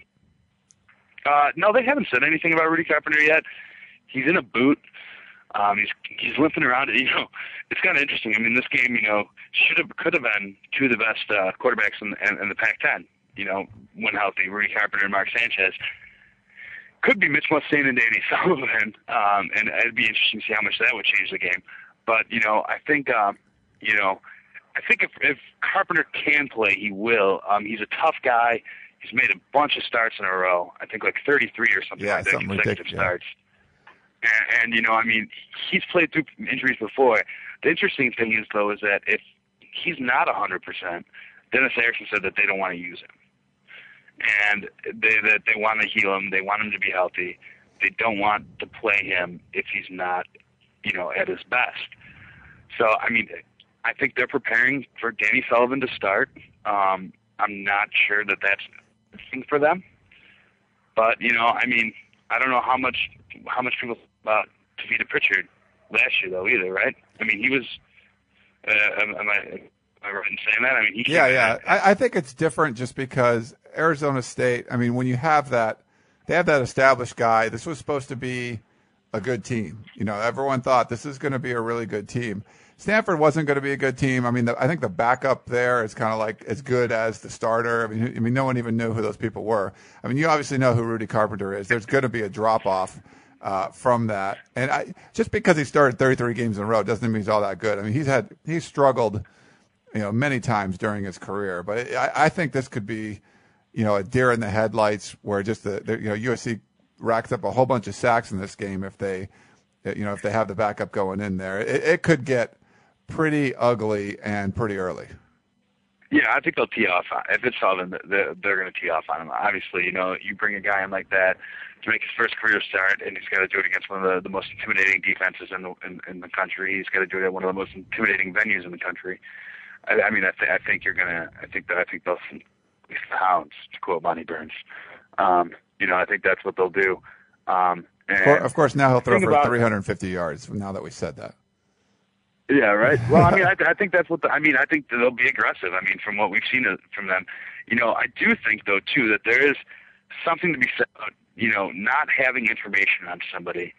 Uh, no, they haven't said anything about Rudy Carpenter yet. He's in a boot. Um, he's he's limping around. You know, it's kind of interesting. I mean, this game, you know, should have could have been two of the best uh, quarterbacks in, in, in the Pac-10. You know, when healthy, Rudy Carpenter and Mark Sanchez. Could be Mitch Mustain and Danny Sullivan, um, and it'd be interesting to see how much that would change the game. But you know, I think um, you know, I think if if Carpenter can play, he will. Um, he's a tough guy. He's made a bunch of starts in a row. I think like 33 or something Yeah, like that, something consecutive ridiculous, yeah. And, and you know, I mean, he's played through injuries before. The interesting thing is though is that if he's not a 100%, Dennis Erickson said that they don't want to use him, and they that they want to heal him. They want him to be healthy. They don't want to play him if he's not, you know, at his best. So I mean, I think they're preparing for Danny Sullivan to start. Um, I'm not sure that that's thing for them, but you know, I mean, I don't know how much how much people about Tavita Pritchard last year though either, right? I mean, he was. Uh, am, am I am I right in saying that? I mean, he Yeah, yeah. I, I think it's different just because Arizona State. I mean, when you have that, they have that established guy. This was supposed to be a good team. You know, everyone thought this is going to be a really good team. Stanford wasn't going to be a good team. I mean, the, I think the backup there is kind of like as good as the starter. I mean, I mean, no one even knew who those people were. I mean, you obviously know who Rudy Carpenter is. There's going to be a drop off uh, from that, and I, just because he started 33 games in a row doesn't mean he's all that good. I mean, he's had he's struggled you know, many times during his career. But I, I think this could be, you know, a deer in the headlights where just the, the you know USC racks up a whole bunch of sacks in this game if they, you know, if they have the backup going in there. It, it could get pretty ugly and pretty early. Yeah, I think they'll tee off. If it's Sullivan, they're, they're going to tee off on him. Obviously, you know, you bring a guy in like that to make his first career start, and he's got to do it against one of the, the most intimidating defenses in the in, in the country. He's got to do it at one of the most intimidating venues in the country. I, I mean, I, th- I think you're gonna. I think that I think they'll at least the hounds, to quote Monty Burns. Um, you know, I think that's what they'll do. Um, and Of course, now he'll throw for about- 350 yards. Now that we said that. Yeah, right. Well, I mean, I, I think that's what the, I mean. I think that they'll be aggressive. I mean, from what we've seen uh, from them, you know, I do think though too that there is something to be said about you know not having information on somebody.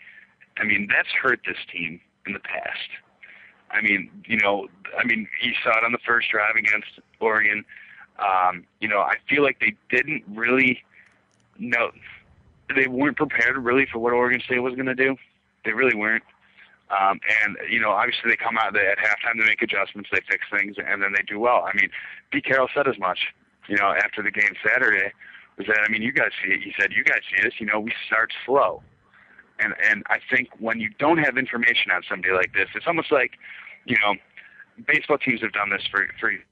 I mean, that's hurt this team in the past. I mean, you know, I mean, you saw it on the first drive against Oregon. Um, you know, I feel like they didn't really know they weren't prepared really for what Oregon State was going to do. They really weren't. Um, and you know, obviously they come out they, at halftime, they make adjustments, they fix things, and then they do well. I mean, Pete Carroll said as much. You know, after the game Saturday, was that I mean, you guys see it. He said, "You guys see this. You know, we start slow." And and I think when you don't have information on somebody like this, it's almost like, you know, baseball teams have done this for for years.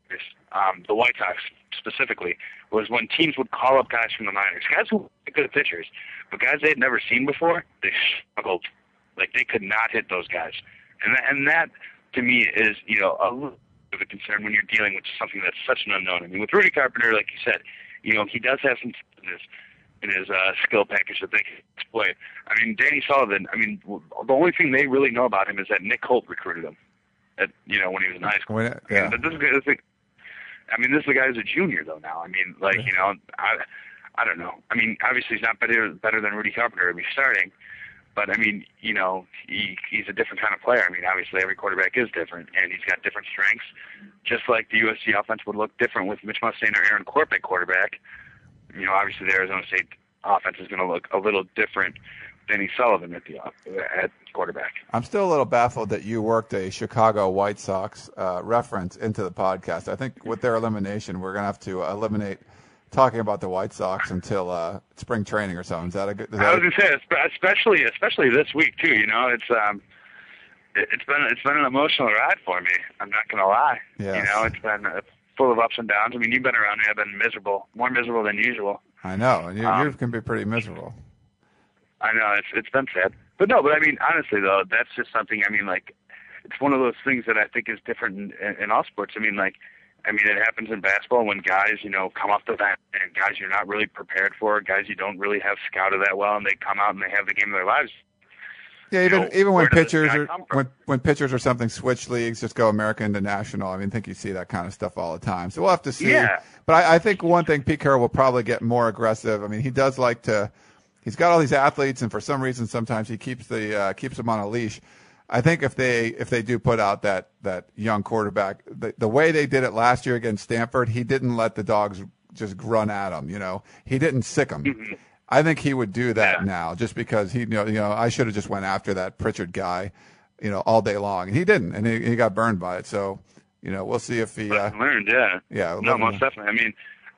Um, the White Sox specifically was when teams would call up guys from the minors, guys who were good pitchers, but guys they had never seen before. They struggled, like they could not hit those guys, and that, and that to me is you know a little bit of a concern when you're dealing with something that's such an unknown. I mean, with Rudy Carpenter, like you said, you know he does have some in his in his uh, skill package that they can exploit. I mean, Danny Sullivan. I mean, the only thing they really know about him is that Nick Holt recruited him. At you know when he was in high school. When yeah. But this is this is- I mean, this is guy who's a junior though now. I mean, like you know, I I don't know. I mean, obviously he's not better better than Rudy Carpenter to be starting, but I mean, you know, he he's a different kind of player. I mean, obviously every quarterback is different, and he's got different strengths. Just like the USC offense would look different with Mitch Mustain or Aaron Corp at quarterback. You know, obviously the Arizona State offense is going to look a little different than Danny Sullivan at the at quarterback. I'm still a little baffled that you worked a Chicago White Sox uh, reference into the podcast. I think with their elimination, we're going to have to eliminate talking about the White Sox until uh, spring training or something. Is that a good? Is I was a, gonna say, especially especially this week too. You know, it's um, it, it's been it's been an emotional ride for me. I'm not gonna lie. Yes. You know, it's been full of ups and downs. I mean, you've been around me. I've been miserable, more miserable than usual. I know, and you, Um, you can be pretty miserable. I know it's it's been sad, but no, but I mean, honestly though, that's just something. I mean, like, it's one of those things that I think is different in, in, in all sports. I mean, like, I mean, it happens in basketball when guys, you know, come off the bench and guys you're not really prepared for, guys you don't really have scouted that well, and they come out and they have the game of their lives. Yeah, even know, even when where does this pitchers are when when pitchers or something switch leagues, just go American to national. I mean, I think you see that kind of stuff all the time. So we'll have to see. Yeah. But I, I think one thing Pete Carroll will probably get more aggressive. I mean, he does like to. He's got all these athletes, and for some reason, sometimes he keeps the uh, keeps them on a leash. I think if they if they do put out that that young quarterback, the, the way they did it last year against Stanford, he didn't let the dogs just run at him. You know, he didn't sick them. I think he would do that Yeah. now, just because he you know you know I should have just went after that Pritchard guy, you know, all day long, and he didn't, and he, he got burned by it. So, you know, we'll see if he. Uh, learned, yeah. yeah, No, him- most definitely. I mean,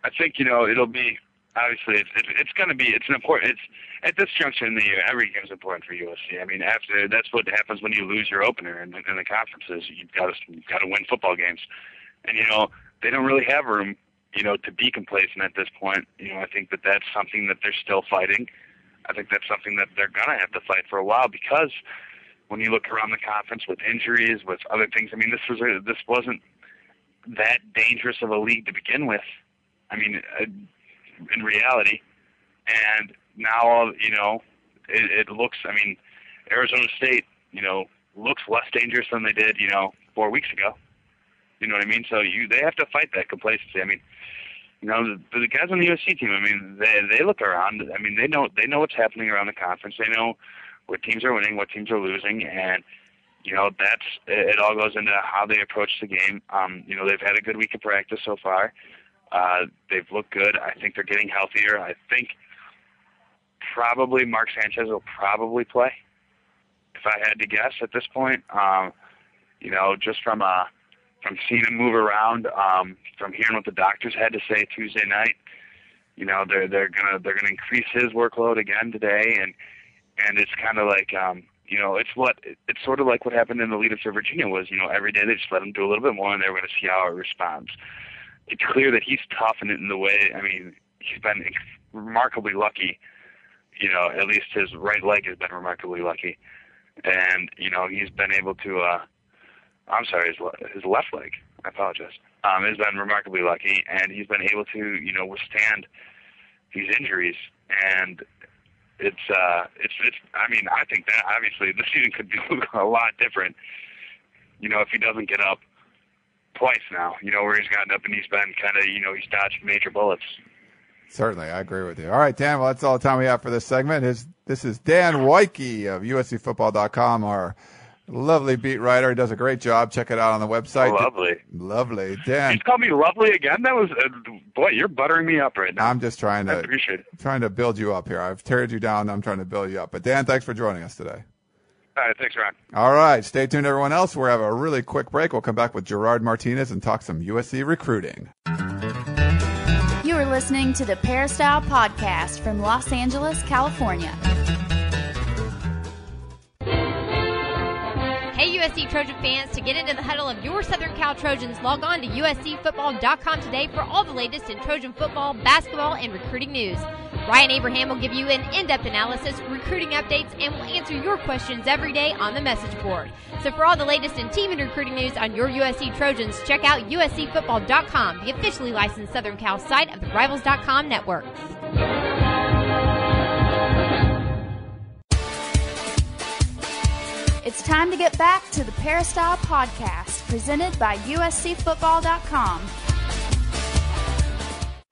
I think you know it'll be obviously it's it's, it's going to be it's an important it's at this juncture in the year every game's important for USC. I mean, after that's what happens when you lose your opener in, in the conferences. You've got to you've got to win football games, and you know they don't really have room you know to be complacent at this point. You know, I think that that's something that they're still fighting. I think that's something that they're gonna have to fight for a while because when you look around the conference with injuries, with other things, I mean, this was a, this wasn't that dangerous of a league to begin with. I mean, uh, in reality, and now you know it, it looks. I mean, Arizona State, you know, looks less dangerous than they did, you know, four weeks ago. You know what I mean? So you they have to fight that complacency. I mean, you know, the, the guys on the USC team. I mean, they they look around. I mean, they know they know what's happening around the conference. They know what teams are winning, what teams are losing, and you know that's it, it all goes into how they approach the game. Um, you know, they've had a good week of practice so far. Uh, they've looked good. I think they're getting healthier. I think probably Mark Sanchez will probably play. If I had to guess at this point, um, you know, just from uh, from seeing him move around, um, from hearing what the doctors had to say Tuesday night, you know, they're they're gonna they're gonna increase his workload again today, and and it's kind of like um, you know, it's what it's sort of like what happened in the lead up to Virginia was, you know, every day they just let him do a little bit more, and they were going to see how it responds. It's clear that he's tough in in the way. I mean, he's been remarkably lucky. You know, at least his right leg has been remarkably lucky, and you know he's been able to. uh I'm sorry, his le- his left leg. I apologize. Um, has been remarkably lucky, and he's been able to you know withstand these injuries, and it's uh it's it's. I mean, I think that obviously the season could be a lot different. You know, if he doesn't get up twice now, you know, where he's gotten up and he's been kind of you know he's dodged major bullets. Certainly, I agree with you. All right, Dan. Well, that's all the time we have for this segment. His, this is Dan Wyke of USCFootball.com, our lovely beat writer. He does a great job. Check it out on the website. Lovely. Lovely, Dan. He's called me lovely again. That was uh, boy, you're buttering me up right now. I'm just trying I to appreciate it. trying to build you up here. I've teared you down. I'm trying to build you up. But Dan, thanks for joining us today. All right, thanks, Ron. All right, stay tuned, everyone else. We'll have a really quick break. We'll come back with Gerard Martinez and talk some USC recruiting. You are listening to the Peristyle Podcast from Los Angeles, California. Hey, USC Trojan fans, to get into the huddle of your Southern Cal Trojans, log on to USCFootball.com today for all the latest in Trojan football, basketball, and recruiting news. Ryan Abraham will give you an in depth analysis, recruiting updates, and will answer your questions every day on the message board. So, for all the latest in team and recruiting news on your USC Trojans, check out USCFootball.com, the officially licensed Southern Cal site of the Rivals.com network. It's time to get back to the Peristyle Podcast, presented by USCFootball.com.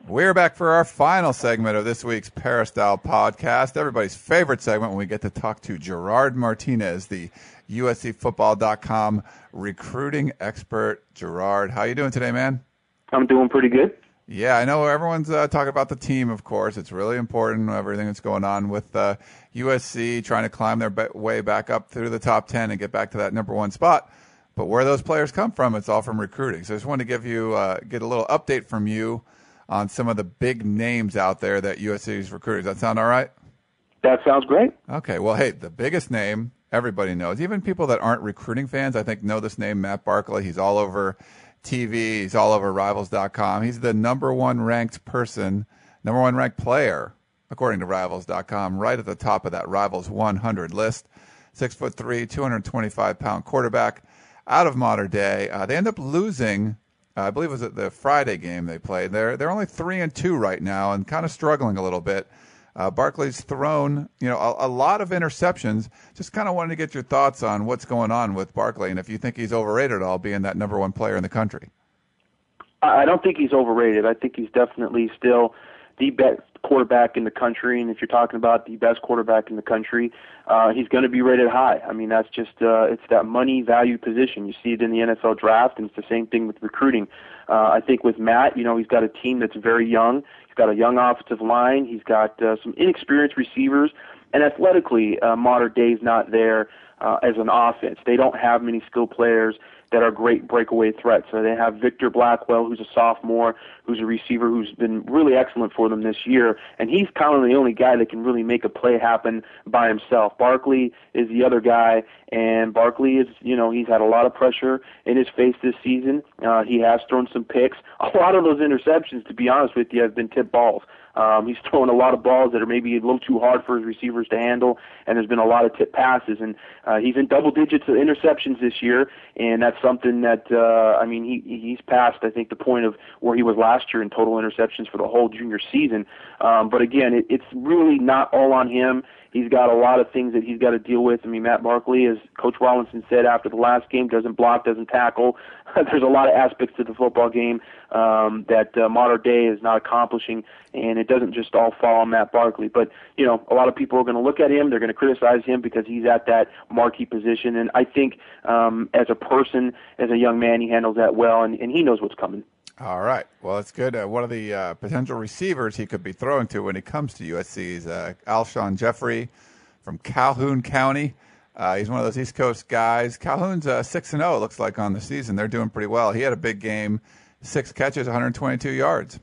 We're back for our final segment of this week's Peristyle podcast. Everybody's favorite segment when we get to talk to Gerard Martinez, the USCFootball.com recruiting expert. Gerard, how you doing today, man? I'm doing pretty good. Yeah, I know everyone's uh, talking about the team, of course. It's really important, everything that's going on with uh, USC trying to climb their be- way back up through the top 10 and get back to that number one spot. But where those players come from, it's all from recruiting. So I just wanted to give you, uh, get a little update from you on some of the big names out there that USC is recruiting. Does that sound all right? That sounds great. Okay. Well, hey, the biggest name everybody knows, even people that aren't recruiting fans, I think know this name, Matt Barkley. He's all over TV. He's all over Rivals.com. He's the number one ranked person, number one ranked player, according to Rivals.com, right at the top of that Rivals 100 list. Six foot three, 225 pound quarterback out of Mater Dei. Uh, they end up losing Uh, I believe it was the Friday game they played. They're they're only three and two right now, and kind of struggling a little bit. Uh, Barkley's thrown, you know, a, a lot of interceptions. Just kind of wanted to get your thoughts on what's going on with Barkley, and if you think he's overrated at all, being that number one player in the country. I don't think he's overrated. I think he's definitely still the best quarterback in the country, and if you're talking about the best quarterback in the country, uh, he's going to be rated high. I mean, that's just uh, it's that money value position. You see it in the NFL draft, and it's the same thing with recruiting. Uh, I think with Matt, you know, he's got a team that's very young. He's got a young offensive line. He's got uh, some inexperienced receivers, and athletically, uh, Mater Dei's not there uh, as an offense. They don't have many skilled players that are great breakaway threats. So they have Victor Blackwell, who's a sophomore, who's a receiver who's been really excellent for them this year, and he's kind of the only guy that can really make a play happen by himself. Barkley is the other guy, and Barkley is, you know, he's had a lot of pressure in his face this season. Uh, he has thrown some picks. A lot of those interceptions, to be honest with you, have been tip balls. Um, he's throwing a lot of balls that are maybe a little too hard for his receivers to handle, and there's been a lot of tip passes. And uh, he's in double digits of interceptions this year, and that's something that uh, I mean he he's past I think the point of where he was last year in total interceptions for the whole junior season. Um, but again, it, it's really not all on him. He's got a lot of things that he's got to deal with. I mean, Matt Barkley, as Coach Rollinson said after the last game, doesn't block, doesn't tackle. There's a lot of aspects to the football game um, that uh, Mater Dei is not accomplishing, and it doesn't just all fall on Matt Barkley. But you know, a lot of people are going to look at him. They're going to criticize him because he's at that marquee position, and I think um, as a person, as a young man, he handles that well, and, and he knows what's coming. All right. Well, it's good. Uh, one of the uh, potential receivers he could be throwing to when he comes to USC is uh, Alshon Jeffery from Calhoun County. Uh, he's one of those East Coast guys. Calhoun's uh, six and zero. Looks like on the season they're doing pretty well. He had a big game, six catches, 122 yards.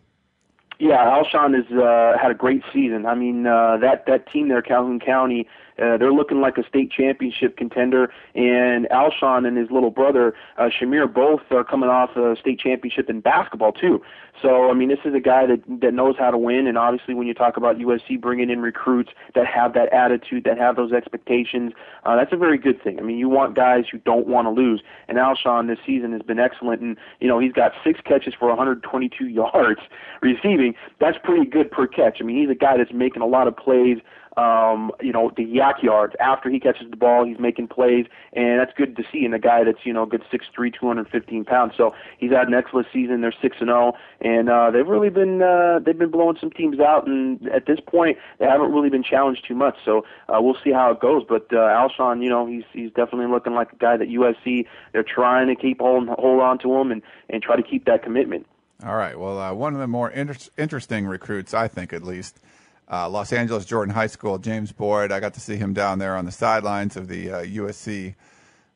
Yeah, Alshon has uh, had a great season. I mean, uh, that that team there, Calhoun County, uh, they're looking like a state championship contender, and Alshon and his little brother uh, Shamir both are coming off a state championship in basketball too. So I mean, this is a guy that that knows how to win, and obviously when you talk about USC bringing in recruits that have that attitude, that have those expectations, uh, that's a very good thing. I mean, you want guys who don't want to lose, and Alshon this season has been excellent, and you know he's got six catches for 122 yards receiving. That's pretty good per catch. I mean, he's a guy that's making a lot of plays um, you know, the YAC yards. After he catches the ball, he's making plays, and that's good to see in a guy that's, you know, good 6'3", 215 pounds. So he's had an excellent season. They're 6 and 0, and uh, they've really been uh, they've been blowing some teams out, and at this point, they haven't really been challenged too much. So uh, we'll see how it goes. But uh, Alshon, you know, he's he's definitely looking like a guy that USC they're trying to keep hold hold on to him and and try to keep that commitment. All right. Well, uh, one of the more inter- interesting recruits, I think, at least uh, Los Angeles Jordan High School, James Boyd. I got to see him down there on the sidelines of the uh, USC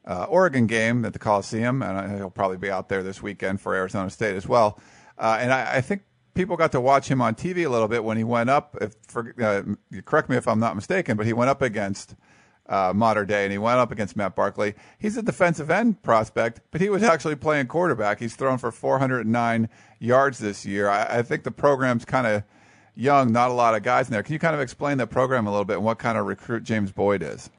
uh, Oregon game at the Coliseum, and he'll probably be out there this weekend for Arizona State as well. Uh, and I, I, think people got to watch him on TV a little bit when he went up. If, for, uh, correct me if I'm not mistaken, but he went up against uh, Mater Dei, and he went up against Matt Barkley. He's a defensive end prospect, but he was actually playing quarterback. He's thrown for 409 yards this year. I, I think the program's kind of young, not a lot of guys in there. Can you kind of explain the program a little bit and what kind of recruit James Boyd is?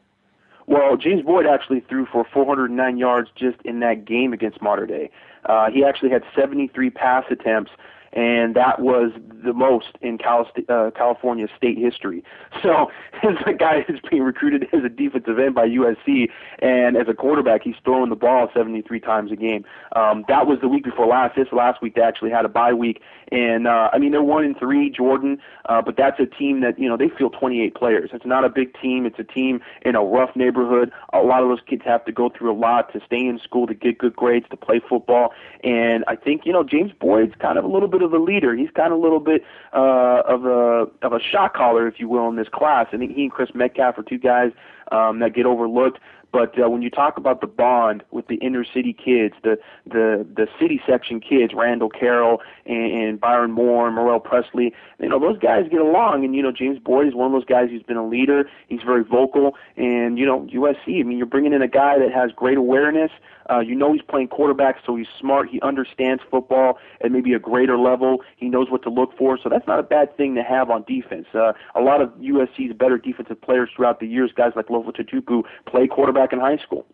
Well, James Boyd actually threw for 409 yards just in that game against Mater Dei. Uh, he actually had 73 pass attempts and that was the most in Cal- uh, California state history. So, as a guy who's being recruited as a defensive end by USC, and as a quarterback, he's throwing the ball 73 times a game. Um, that was the week before last. This last week, they actually had a bye week, and uh, I mean they're one in three, Jordan, uh, but that's a team that you know they field 28 players. It's not a big team. It's a team in a rough neighborhood. A lot of those kids have to go through a lot to stay in school, to get good grades, to play football, and I think you know James Boyd's kind of a little bit of a leader. He's kind of a little bit uh, of a of a shot caller, if you will, in this class. I think he and Chris Metcalf are two guys um, that get overlooked. But uh, when you talk about the bond with the inner city kids, the the the city section kids, Randall Carroll and, and Byron Moore and Morrell Presley, you know those guys get along. And you know James Boyd is one of those guys who's been a leader. He's very vocal, and you know USC. I mean, you're bringing in a guy that has great awareness. Uh, you know he's playing quarterback, so he's smart. He understands football at maybe a greater level. He knows what to look for, so that's not a bad thing to have on defense. Uh, a lot of USC's better defensive players throughout the years, guys like Lofa Tatupu, play quarterback in high school.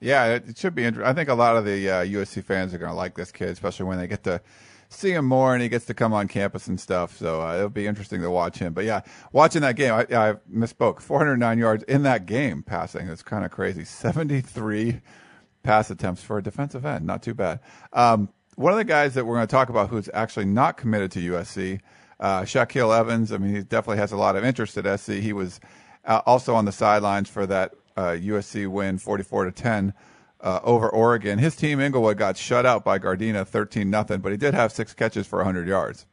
Yeah, it, it should be interesting. I think a lot of the uh, USC fans are going to like this kid, especially when they get to see him more and he gets to come on campus and stuff. So uh, it'll be interesting to watch him. But yeah, watching that game, I, I misspoke. 409 yards in that game passing. It's kind of crazy. 73 pass attempts for a defensive end. Not too bad. Um, one of the guys that we're going to talk about who's actually not committed to USC, uh, Shaquille Evans. I mean, he definitely has a lot of interest at SC. He was uh, also on the sidelines for that uh, USC win, 44 to 10 uh, over Oregon. His team Inglewood got shut out by Gardena, 13 nothing, but he did have six catches for 100 yards.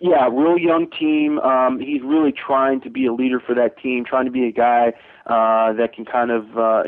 Yeah, real young team. Um, he's really trying to be a leader for that team, trying to be a guy uh, that can kind of uh,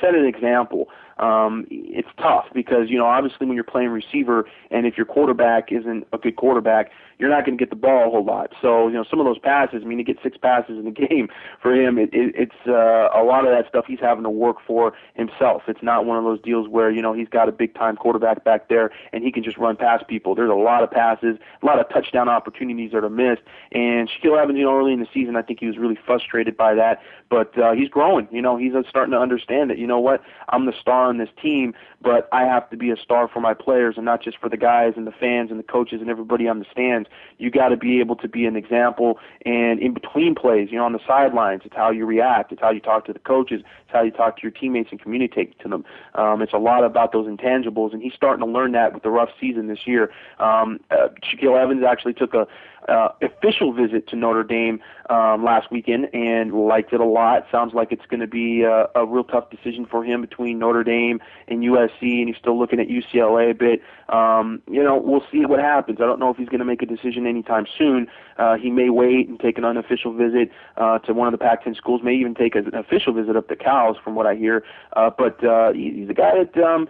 set an example um, it's tough because you know obviously when you're playing receiver and if your quarterback isn't a good quarterback, you're not going to get the ball a whole lot. So you know some of those passes. I mean, to get six passes in the game for him, it, it, it's uh, a lot of that stuff he's having to work for himself. It's not one of those deals where you know he's got a big time quarterback back there and he can just run past people. There's a lot of passes, a lot of touchdown opportunities that are missed. And Shaquille Evans, you know, early in the season, I think he was really frustrated by that. But uh, he's growing. You know, he's uh, starting to understand that. You know what? I'm the star on this team, but I have to be a star for my players and not just for the guys and the fans and the coaches and everybody on the stands. You got to be able to be an example. And in between plays, you know, on the sidelines, it's how you react, it's how you talk to the coaches, it's how you talk to your teammates and communicate to them. Um, it's a lot about those intangibles, and he's starting to learn that with the rough season this year. Um, uh, Shaquille Evans actually took a uh, official visit to Notre Dame um, last weekend and liked it a lot. Sounds like it's going to be a, a real tough decision for him between Notre Dame and USC, and he's still looking at UCLA a bit. Um, you know, we'll see what happens. I don't know if he's going to make a decision anytime soon. Uh, he may wait and take an unofficial visit uh, to one of the Pac-10 schools. May even take an official visit up to Cal's, from what I hear. Uh, but uh, he's a guy that. Um,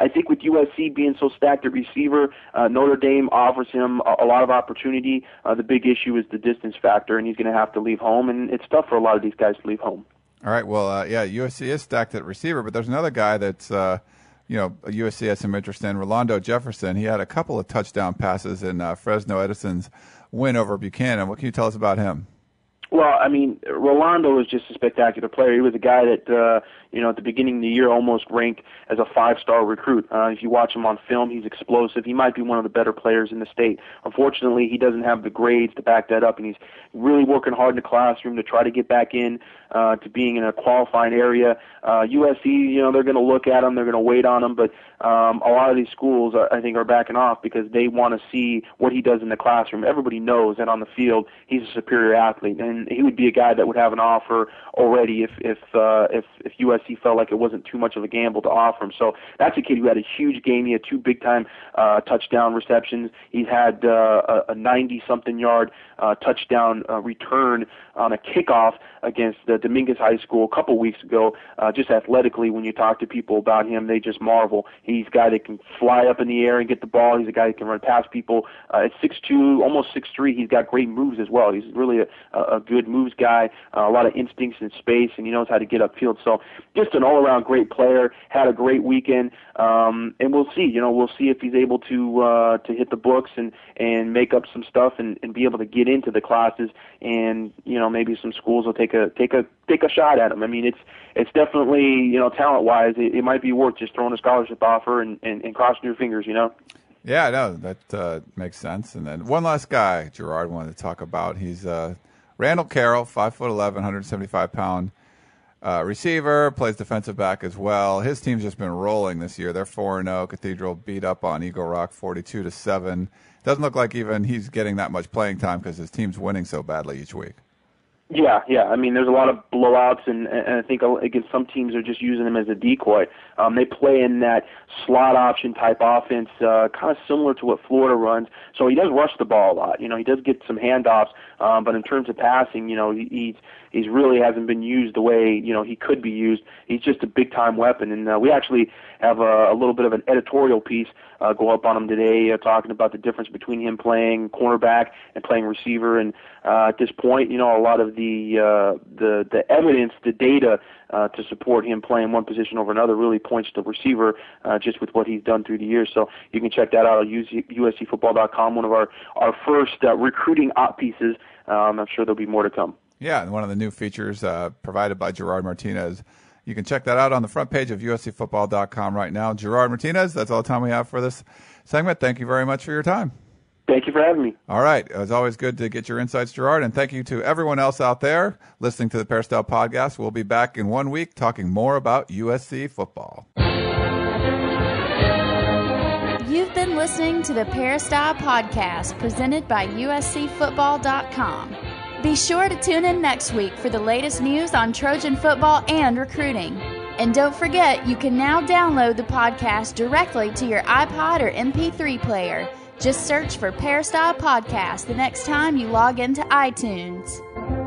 I think with USC being so stacked at receiver, uh, Notre Dame offers him a, a lot of opportunity. Uh, the big issue is the distance factor, and he's going to have to leave home, and it's tough for a lot of these guys to leave home. All right. Well, uh, yeah, USC is stacked at receiver, but there's another guy that's, uh, you know, USC has some interest in. Rolando Jefferson. He had a couple of touchdown passes in uh, Fresno Edison's win over Buchanan. What can you tell us about him? Well, I mean, Rolando was just a spectacular player. He was a guy that, uh, you know, at the beginning of the year almost ranked as a five-star recruit. Uh, if you watch him on film, he's explosive. He might be one of the better players in the state. Unfortunately, he doesn't have the grades to back that up, and he's really working hard in the classroom to try to get back in uh, to being in a qualifying area. Uh, USC, you know, they're going to look at him, they're going to wait on him, but um, a lot of these schools, I think, are backing off because they want to see what he does in the classroom. Everybody knows that on the field he's a superior athlete, and he would be a guy that would have an offer already if if uh, if if USC felt like it wasn't too much of a gamble to offer him. So that's a kid who had a huge game. He had two big time uh, touchdown receptions. He's had uh, a 90 something yard uh, touchdown uh, return on a kickoff against the Dominguez High School a couple weeks ago. Uh, just athletically, when you talk to people about him, they just marvel. He's a guy that can fly up in the air and get the ball. He's a guy that can run past people. Uh, at 6'2", almost 6'3", he's got great moves as well. He's really a, a good moves guy, uh, a lot of instincts in space, and he knows how to get upfield. So just an all-around great player. Had a great weekend, um, and we'll see. You know, we'll see if he's able to uh, to hit the books and and make up some stuff and, and be able to get into the classes. And you know, maybe some schools will take a take a take a shot at him. I mean, it's it's definitely you know talent wise, it, it might be worth just throwing a scholarship offer and, and, and crossing your fingers. You know. Yeah, no, that uh, makes sense. And then one last guy, Gerard wanted to talk about. He's uh, Randall Carroll, five foot eleven, 175 pound uh, receiver, plays defensive back as well. His team's just been rolling this year. They're four zero. Cathedral beat up on Eagle Rock, forty two to seven. Doesn't look like even he's getting that much playing time because his team's winning so badly each week. Yeah, yeah. I mean, there's a lot of blowouts, and, and I think again some teams are just using him as a decoy. Um, they play in that slot option type offense, uh, kind of similar to what Florida runs. So he does rush the ball a lot. You know, he does get some handoffs, um, but in terms of passing, you know, he, he's he's really hasn't been used the way you know he could be used. He's just a big time weapon, and uh, we actually have a, a little bit of an editorial piece uh, go up on him today, uh, talking about the difference between him playing cornerback and playing receiver. And uh, at this point, you know, a lot of the uh, the the evidence, the data uh, to support him playing one position over another really points to receiver, uh, just with what he's done through the years. So you can check that out at USCFootball.com. One of our our first uh, recruiting op pieces. Um, I'm sure there'll be more to come. Yeah, and one of the new features uh, provided by Gerard Martinez You can check that out on the front page of USCFootball.com right now. Gerard Martinez, that's all the time we have for this segment. Thank you very much for your time. Thank you for having me. All right. It was always good to get your insights, Gerard. And thank you to everyone else out there listening to the Peristyle podcast. We'll be back in one week talking more about USC football. You've been listening to the Peristyle podcast presented by USCFootball.com. Be sure to tune in next week for the latest news on Trojan football and recruiting. And don't forget, you can now download the podcast directly to your iPod or MP3 player. Just search for Peristyle Podcast the next time you log into iTunes.